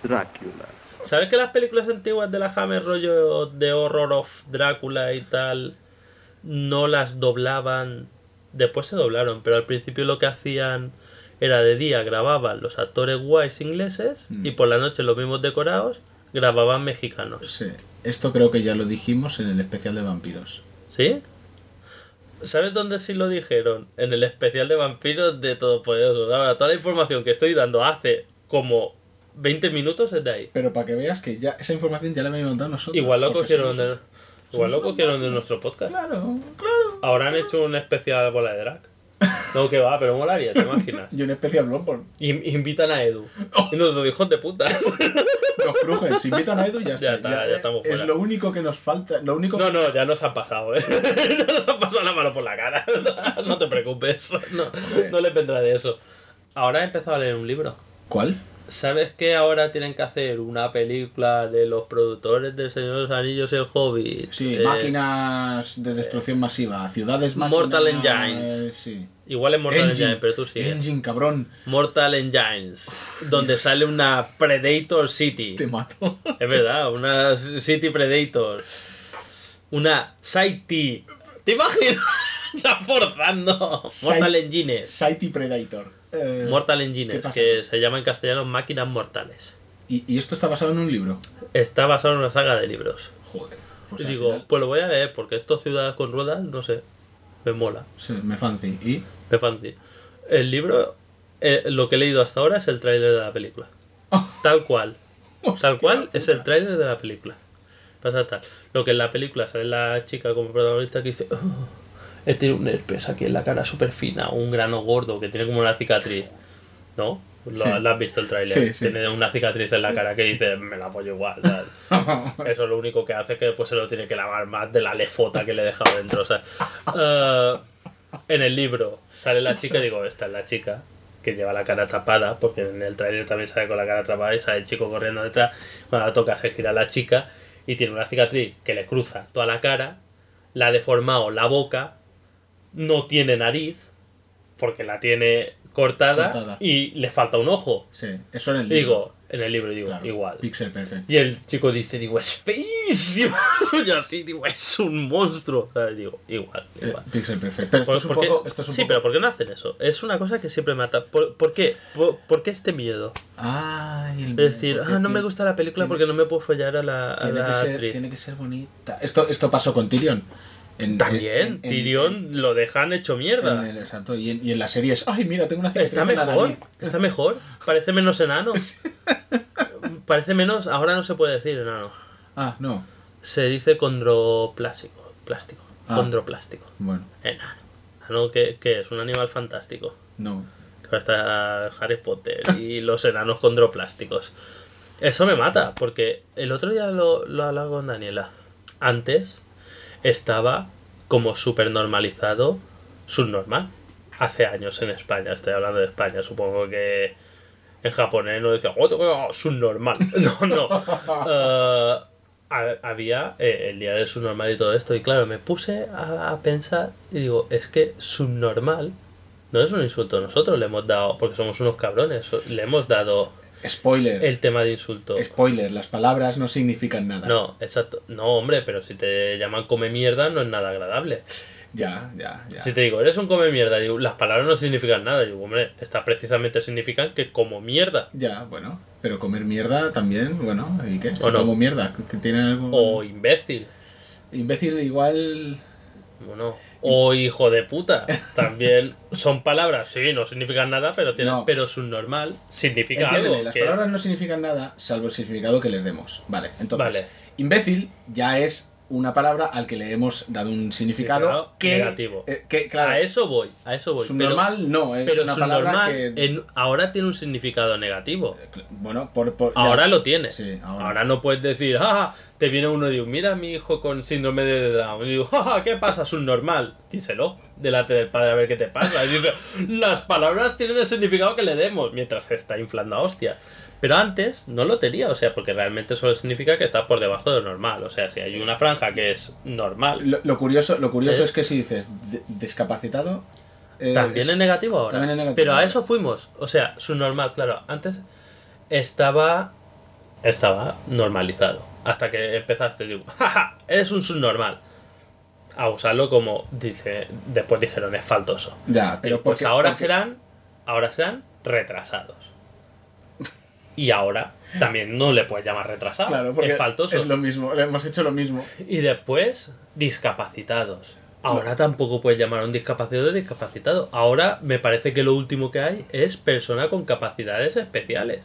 Dracula. ¿Sabes que las películas antiguas de la Hammer rollo de horror of Drácula y tal no las doblaban? Después se doblaron, pero al principio lo que hacían era de día grababan los actores guays ingleses y por la noche los mismos decorados grababan mexicanos. Sí, esto creo que ya lo dijimos en el especial de vampiros. ¿Sí? ¿Sabes dónde sí lo dijeron? En el especial de vampiros de Todopoderosos. Ahora, toda la información que estoy dando hace como 20 minutos es de ahí. Pero para que veas que ya esa información ya la habíamos dado nosotros. Igual lo cogieron somos- igual lo cogieron de nuestro podcast. Claro, claro. Ahora han hecho un especial bola de drag. No, que va, pero molaría, te imaginas. Y un especial Bloodborne. Y invitan a Edu. Y nosotros, hijos de puta. Los crujen, si invitan a Edu ya está. Ya está, ya estamos Es fuera. lo único que nos falta. Lo único No, no, ya nos han pasado, ¿eh? Ya nos han pasado la mano por la cara. No te preocupes. No, no les vendrá de eso. Ahora he empezado a leer un libro. ¿Cuál? ¿Sabes que ahora tienen que hacer una película de los productores del Señor de los Anillos el Hobbit? Sí, Eh, máquinas de destrucción masiva, ciudades máquinas. Mortal Engines. Sí. Igual es Mortal Engine, Engine, pero tú sí. Engine, cabrón. Mortal Engines, donde sale una Predator City. Te mato. Es verdad, una City Predator. Una City. ¿Te imaginas? Está forzando. Mortal Engines. Sighty Predator. Eh, Mortal ¿qué Engines, que se llama en castellano Máquinas Mortales. ¿Y, y esto está basado en un libro? Está basado en una saga de libros. Joder. Pues y digo, final, pues lo voy a leer porque esto Ciudad con Ruedas, no sé, me mola, sí, me fancy. ¿Y? me fancy. El libro, eh, lo que he leído hasta ahora es el tráiler de la película. Tal cual. Tal cual es el tráiler de la película. Pasa tal. Lo que en la película sale la chica como protagonista que dice, "Oh, he tenido un herpes aquí en la cara súper fina, un grano gordo que tiene como una cicatriz. ¿No? Lo, Sí. lo has visto el tráiler. Sí, sí. Tiene una cicatriz en la cara que dice, me la apoyo igual. Eso es lo único que hace que después se lo tiene que lavar más de la lefota que le he dejado dentro. O sea, eh, en el libro sale la chica y digo, esta es la chica que lleva la cara tapada, porque en el trailer también sale con la cara tapada y sale el chico corriendo detrás. Cuando la toca se gira la chica y tiene una cicatriz que le cruza toda la cara, la ha deformado la boca, no tiene nariz, porque la tiene cortada, Cortada. y le falta un ojo. Sí, eso en el libro. Digo, en el libro digo, Claro, igual. Pixel perfect. Y el chico dice, digo, es feísimo. y así, digo, es un monstruo. Digo, igual, Eh, igual. pixel perfect. Pero esto ¿Por- es un por qué- poco. Esto es un sí, poco- pero ¿por qué no hacen eso? Es una cosa que siempre me ata. ¿Por, por qué? ¿Por, por qué este miedo? El- Es decir, porque ah, no me gusta la película tiene- porque no me puedo follar a la, a Tiene la que, ser, actriz. tiene que ser bonita. Esto, esto pasó con Tyrion. En- También, en- en- Tyrion lo dejan hecho mierda. el- exacto, y, en, y en la serie es. Ay, mira, tengo una cicatriz Está mejor, nariz". está mejor. Parece menos enano. Parece menos, ahora no se puede decir enano. Ah, no. Se dice condroplástico. Plástico. Ah. Condroplástico. Bueno, Enano. Enano que, que es un animal fantástico. no. Que está Harry Potter y los enanos condroplásticos. Eso me mata, porque el otro día lo, lo hablaba con Daniela. Antes estaba como súper normalizado, subnormal. Hace años en España, estoy hablando de España, supongo que en japonés no decía "Oh, subnormal. No, no. Eh, ha- había eh, el día del subnormal y todo esto, y claro, me puse a, a pensar y digo, es que subnormal no es un insulto, nosotros le hemos dado, porque somos unos cabrones, le hemos dado Spoiler. el tema de insulto. Spoiler, las palabras no significan nada. No, exacto. No, hombre, pero si te llaman come mierda no es nada agradable. Ya, ya, ya. Si te digo, eres un come mierda, digo, las palabras no significan nada. Digo, hombre, estas precisamente significan que como mierda. Ya, bueno. Pero comer mierda también, bueno, ¿y qué? Si ¿O no? como mierda, que tiene algo. O imbécil. Imbécil, igual. Bueno, o hijo de puta. También son palabras, sí, no significan nada, pero tienen, No. pero subnormal significa Entiéndeme, algo. las es- palabras no significan nada salvo el significado que les demos. Vale, entonces. Vale. Imbécil ya es una palabra al que le hemos dado un significado que. negativo. eh, que, claro, A eso voy, a eso voy. subnormal no, es pero una palabra subnormal que. en- ahora tiene un significado negativo. Bueno, por. por- ya. Ahora lo tiene. Sí, ahora. ahora. no puedes decir, ah, te viene uno y digo, mira a mi hijo con síndrome de Down. Y digo, ah, ¿qué pasa? Es un normal. Díselo delante del padre a ver qué te pasa. Y dice, las palabras tienen el significado que le demos mientras se está inflando a hostia. Pero antes no lo tenía, o sea, porque realmente solo significa que está por debajo de lo normal. O sea, si hay una franja que es normal, Lo, lo curioso, lo curioso ¿Es? es que si dices discapacitado. eh, también es- es negativo ahora. también es negativo Pero a eso fuimos. O sea, su normal, claro. Antes estaba. Estaba normalizado. Hasta que empezaste, digo, jaja, eres un subnormal. A usarlo como dice. Después dijeron, es faltoso. Ya, pero Digo, pues porque- ahora porque- serán. Ahora serán retrasados. Y ahora también no le puedes llamar retrasado. Claro, porque es faltoso. es lo mismo, le hemos hecho lo mismo. Y después, discapacitados. Ahora tampoco puedes llamar a un discapacitado discapacitado. Ahora me parece que lo último que hay es persona con capacidades especiales.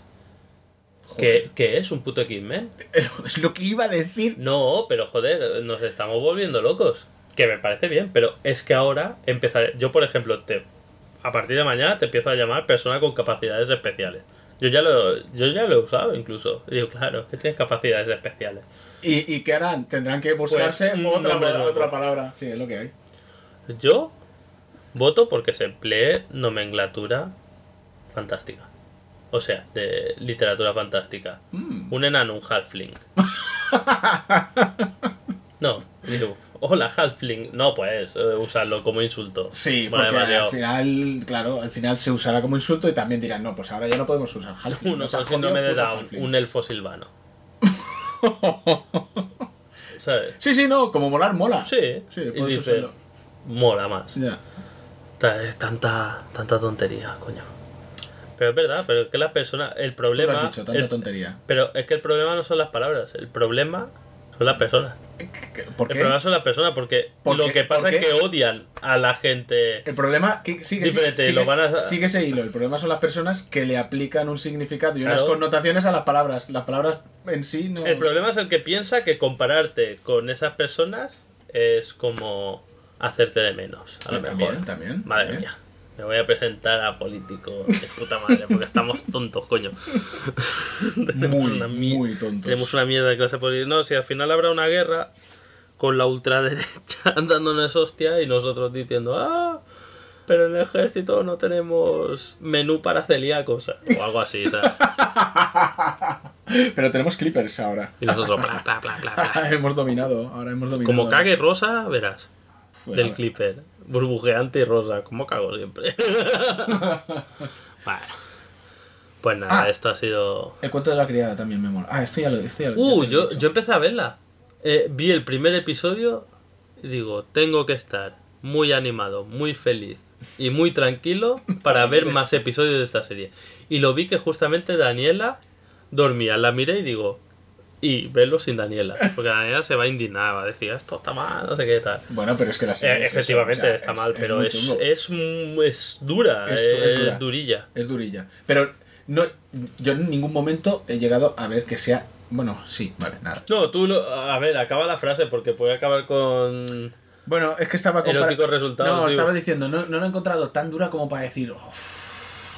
Que, que es un puto X-Men. Es lo que iba a decir. No, pero joder, nos estamos volviendo locos. Que me parece bien, pero es que ahora empezaré. Yo, por ejemplo, te, a partir de mañana te empiezo a llamar persona con capacidades especiales. Yo ya lo, yo ya lo he usado incluso. Y digo, claro, que tienes capacidades especiales. ¿Y, ¿Y qué harán? Tendrán que buscarse Pues, otra, palabra- nuevo. otra palabra. Sí, es lo que hay. Yo voto porque se emplee nomenclatura fantástica. O sea, de literatura fantástica. Mm. Un enano, un halfling. no, digo, hola halfling. No puedes eh, usarlo como insulto. Sí, Bueno, porque al final, claro, al final se usará como insulto y también dirán, no, pues ahora ya no podemos usar halfling. Uno con síndrome de Down, un elfo silvano. ¿Sabes? Sí, sí, no, como molar mola. Sí, Sí, y dice, usarlo. mola más. Ya. Tanta, tanta tontería, coño. Pero es verdad, pero es que la persona, el Tú problema... lo has dicho, tanta el- tontería. Pero es que el problema no son las palabras, el problema son las personas. ¿Por El problema son las personas porque ¿Por lo qué? que pasa ¿Por es que odian a la gente. El problema que sigue, sigue, lo van a- sigue ese hilo. El problema son las personas que le aplican un significado y unas connotaciones a las palabras. Las palabras en sí no. El problema es el que piensa que compararte con esas personas es como hacerte de menos, a lo Ah, mejor. también, también, Madre también. mía. Me voy a presentar a políticos de puta madre, porque estamos tontos, coño. Tenemos Muy, mi- muy tontos. Tenemos una mierda de clase política. No, si al final habrá una guerra con la ultraderecha dándonos hostia y nosotros diciendo, ah, Pero en el ejército no tenemos menú para celíacos o algo así, ¿sabes? Pero tenemos clippers ahora. Y nosotros, bla, bla, bla, bla, bla. hemos dominado, ahora hemos dominado. Como cague rosa, verás. Del clipper. Burbujeante y rosa. Como cago siempre. bueno. Pues nada, Ah. esto ha sido. El cuento de la criada también me mola. Ah, esto ya lo, esto ya lo- ya Uh, yo, yo empecé a verla. Eh, vi el primer episodio y digo, tengo que estar muy animado, muy feliz y muy tranquilo para ver más episodios de esta serie. Y lo vi que justamente Daniela dormía. La miré y digo, y verlo sin Daniela. Porque Daniela se va a indignar, va a decir, esto está mal, no sé qué tal. Bueno, pero es que la Eh, serie. eso, efectivamente o sea, está es- mal, es pero es, es, es dura, Es- dura. durilla. Es durilla. Pero no, yo en ningún momento he llegado a ver que sea. Bueno, sí, vale, nada. No, tú, lo- a ver, acaba la frase porque puede acabar con... Bueno, es que estaba compara- Erótico resultado, No, estaba diciendo, no, no lo he encontrado tan dura como para decir. "Uf,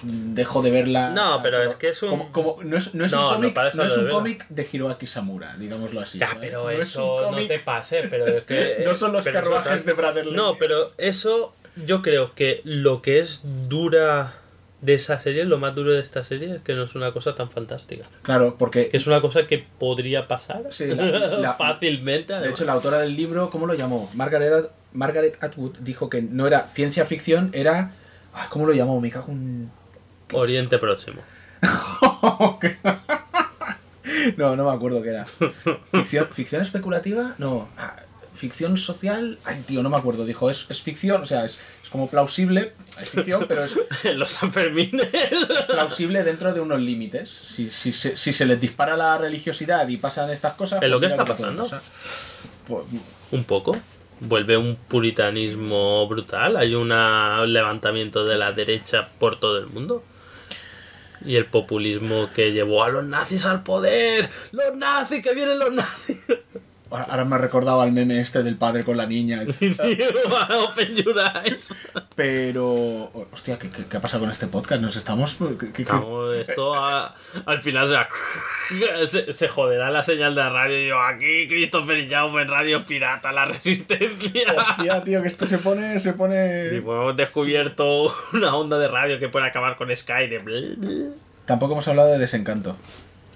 dejo de verla. No, pero es que es un- Como, como- no es, no es No, un cómic, no es de un cómic de Hiroaki Samura, digámoslo así. Ya, pero es eso no te pase, pero es que... No son los carruajes de Brotherly. No, pero eso yo creo que lo que es dura de esa serie, lo más duro de esta serie es que no es una cosa tan fantástica. Claro, porque. Que es una cosa que podría pasar Sí, la- la- fácilmente. De hecho, la autora del libro, ¿cómo lo llamó? Margaret, Margaret Atwood dijo que no era ciencia ficción, era. Ay, ¿Cómo lo llamó? Me cago en. Oriente Próximo. No, no me acuerdo qué era. ¿Ficción, ficción especulativa? No. Ah, ¿Ficción social? Ay, tío, no me acuerdo. Dijo, es, es ficción, o sea, es, es como plausible. Es ficción, pero es Los Sanfermines. plausible dentro de unos límites. Si, si, se- si se les dispara la religiosidad y pasan estas cosas. ¿Es lo pues que está que puede pasando? Pues, Un poco. Vuelve un puritanismo brutal. Hay un levantamiento de la derecha por todo el mundo. Y el populismo que llevó a los nazis al poder. ¡Los nazis! ¡Que vienen los nazis! ahora me ha recordado al meme este del padre con la niña. Open your eyes. Pero. Hostia, ¿qué, qué, qué ha pasado con este podcast? Nos estamos. ¿qué- qué- esto a- al final se, se, se joderá la señal de radio. Y yo aquí, Christopher Jaume en Radio Pirata, la resistencia. Hostia, tío, que esto se pone. Se Y pone. pues hemos descubierto una onda de radio que puede acabar con Skyrim. Tampoco hemos hablado de desencanto.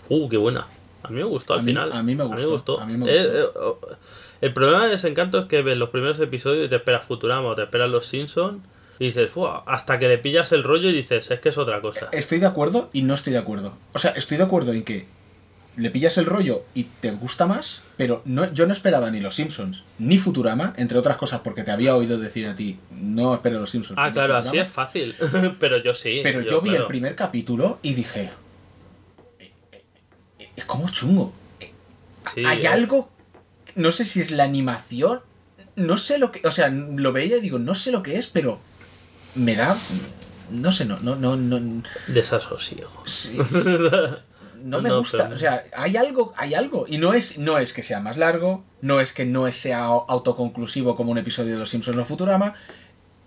Uh, qué buena. A mí me gustó al A mí- final. a mí me gustó, a mí me Eh, gustó. eh, oh, el problema de Desencanto es que ves los primeros episodios y te esperas Futurama o te esperas Los Simpsons y dices, hasta que le pillas el rollo y dices, es que es otra cosa. Estoy de acuerdo y no estoy de acuerdo. O sea, estoy de acuerdo en que le pillas el rollo y te gusta más, pero no, yo no esperaba ni Los Simpsons ni Futurama, entre otras cosas porque te había oído decir a ti, no espero Los Simpsons. Ah, claro, así Futurama". es fácil. Pero yo sí. Pero yo, vi claro. el primer capítulo y dije, "Eh, eh, eh, es como chungo. Sí, Hay eh, algo, no sé si es la animación, no sé lo que, o sea, lo veía y digo, no sé lo que es, pero me da, no sé, no, no, no, no, Desasosiego. sí, no me No, gusta, pero- o sea, hay algo, hay algo, y no es, no es que sea más largo, no es que no sea autoconclusivo como un episodio de Los Simpsons o Futurama,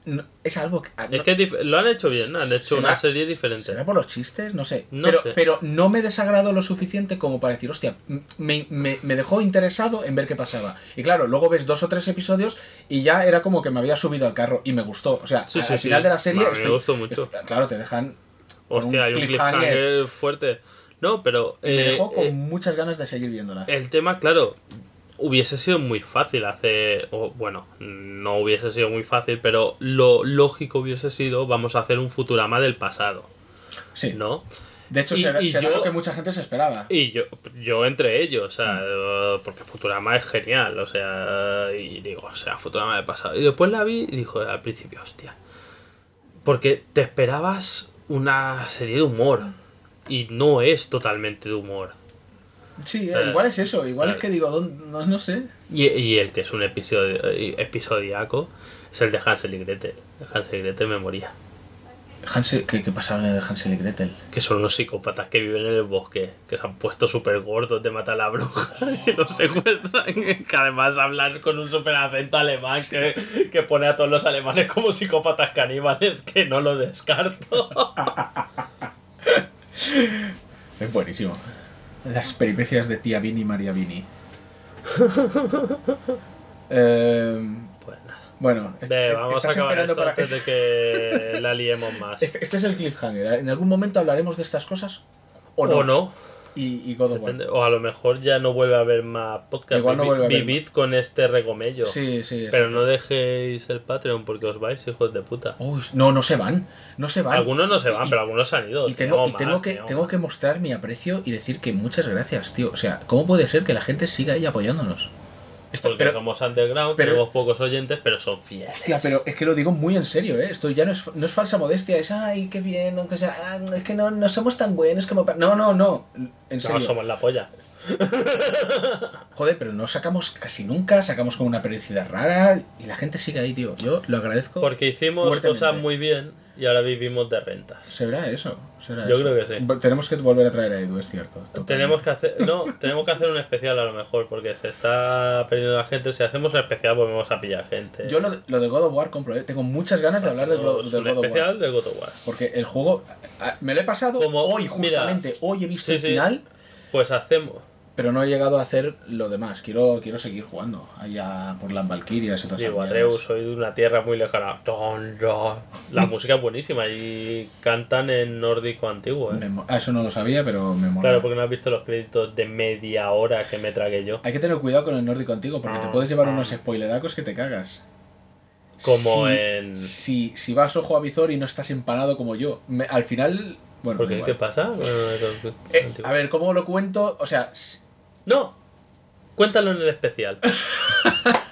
no- es algo que... Es que lo han hecho bien, han hecho ¿Será- una serie diferente. ¿Será por los chistes? No sé. No pero, sé. pero no me desagradó lo suficiente como para decir, hostia, me, me- me dejó interesado en ver qué pasaba. Y claro, luego ves dos o tres episodios y ya era como que me había subido al carro y me gustó. O sea, Sí, al sí, final de la serie... Me estoy- gustó mucho. estoy- claro, te dejan... Hostia, hay un cliffhanger fuerte. No, pero. me eh, dejó con eh, muchas ganas de seguir viéndola. El tema, claro, hubiese sido muy fácil hacer. o, bueno, no hubiese sido muy fácil, pero lo lógico hubiese sido: vamos a hacer un Futurama del pasado, sí. ¿no? De hecho, Y- será, y será yo- lo que mucha gente se esperaba. Y yo, yo entre ellos, o sea, Mm. porque Futurama es genial, o sea, y digo, o sea, Futurama del pasado. Y después la vi y dijo al principio, hostia, porque te esperabas una serie de humor y no es totalmente de humor. Sí, eh, Eh, igual es eso. Igual claro. es que digo, ¿dónde- no, no sé. Y, y el que es un episodio episodiaco es el de Hansel y Gretel. De Hansel y Gretel me moría. Hansel, ¿qué, qué pasaba en el de Hansel y Gretel? Que son unos psicópatas que viven en el bosque, que se han puesto súper gordos de matar a la bruja y los secuestran. Que además hablan con un súper acento alemán que, que pone a todos los alemanes como psicópatas caníbales, que no lo descarto. Es buenísimo. Las peripecias de tía Vini y María Vini. Eh, Pues nada. Bueno, Ve, vamos a estás acabar esperando esto para- antes de que la liemos más. Este, este es el cliffhanger. En algún momento hablaremos de estas cosas o no. O no. Y, y God of War. depende. O a lo mejor ya no vuelve a haber más podcast. Igual no Vivi- vuelve a haber Vivid con este regomello. Sí, sí. Pero no dejéis el Patreon porque os vais, hijos de puta. Uy, no, no se van. No se van. Algunos no se van, Y- pero algunos se han ido. Y tengo, y más, tengo que, tengo que mostrar mi aprecio y decir que muchas gracias, tío. O sea, ¿cómo puede ser que la gente siga ahí apoyándonos? Esto, Porque pero, somos underground, pero- tenemos pocos oyentes, pero son fieles. hostia, pero es que lo digo muy en serio, ¿eh? Esto ya no es, no es falsa modestia, es, ay, qué bien, aunque sea, ah, es que no, no somos tan buenos como... pa-". No, no, no, en serio. No, somos la polla. Joder, pero no sacamos casi nunca, sacamos con una periodicidad rara y la gente sigue ahí, tío. Yo lo agradezco. Porque hicimos fuertemente. cosas muy bien y ahora vivimos de rentas. ¿Será eso? ¿Será Yo eso? creo que sí. Tenemos que volver a traer a Edu, es cierto. totalmente. Tenemos que hacer, no, tenemos que hacer un especial a lo mejor, porque se está perdiendo la gente. Si hacemos un especial, volvemos a pillar gente. Yo lo de, lo de God of War compro, ¿eh? Tengo muchas ganas de hablar del, Hacemos del God of War. especial de God of War. Porque el juego, me lo he pasado Como- hoy, mira, justamente. hoy he visto sí, el sí. final, Pues hacemos. Pero no he llegado a hacer lo demás. Quiero, quiero seguir jugando allá por las Valkyrias y todas Digo. Atreus, soy de una tierra muy lejana. La música es buenísima y cantan en nórdico antiguo. ¿eh? Me ah, eso no lo sabía, pero me mola. Claro, porque no has visto los créditos de media hora que me tragué yo. Hay que tener cuidado con el nórdico antiguo, porque te Ah, puedes llevar ah. unos spoileracos que te cagas. Como Si- en. Si, si vas ojo a visor y no estás empanado como yo, me- al final... Bueno, ¿Por qué? ¿Qué pasa? Bueno, Eh, a ver, ¿cómo lo cuento? O sea, No, cuéntalo en el especial.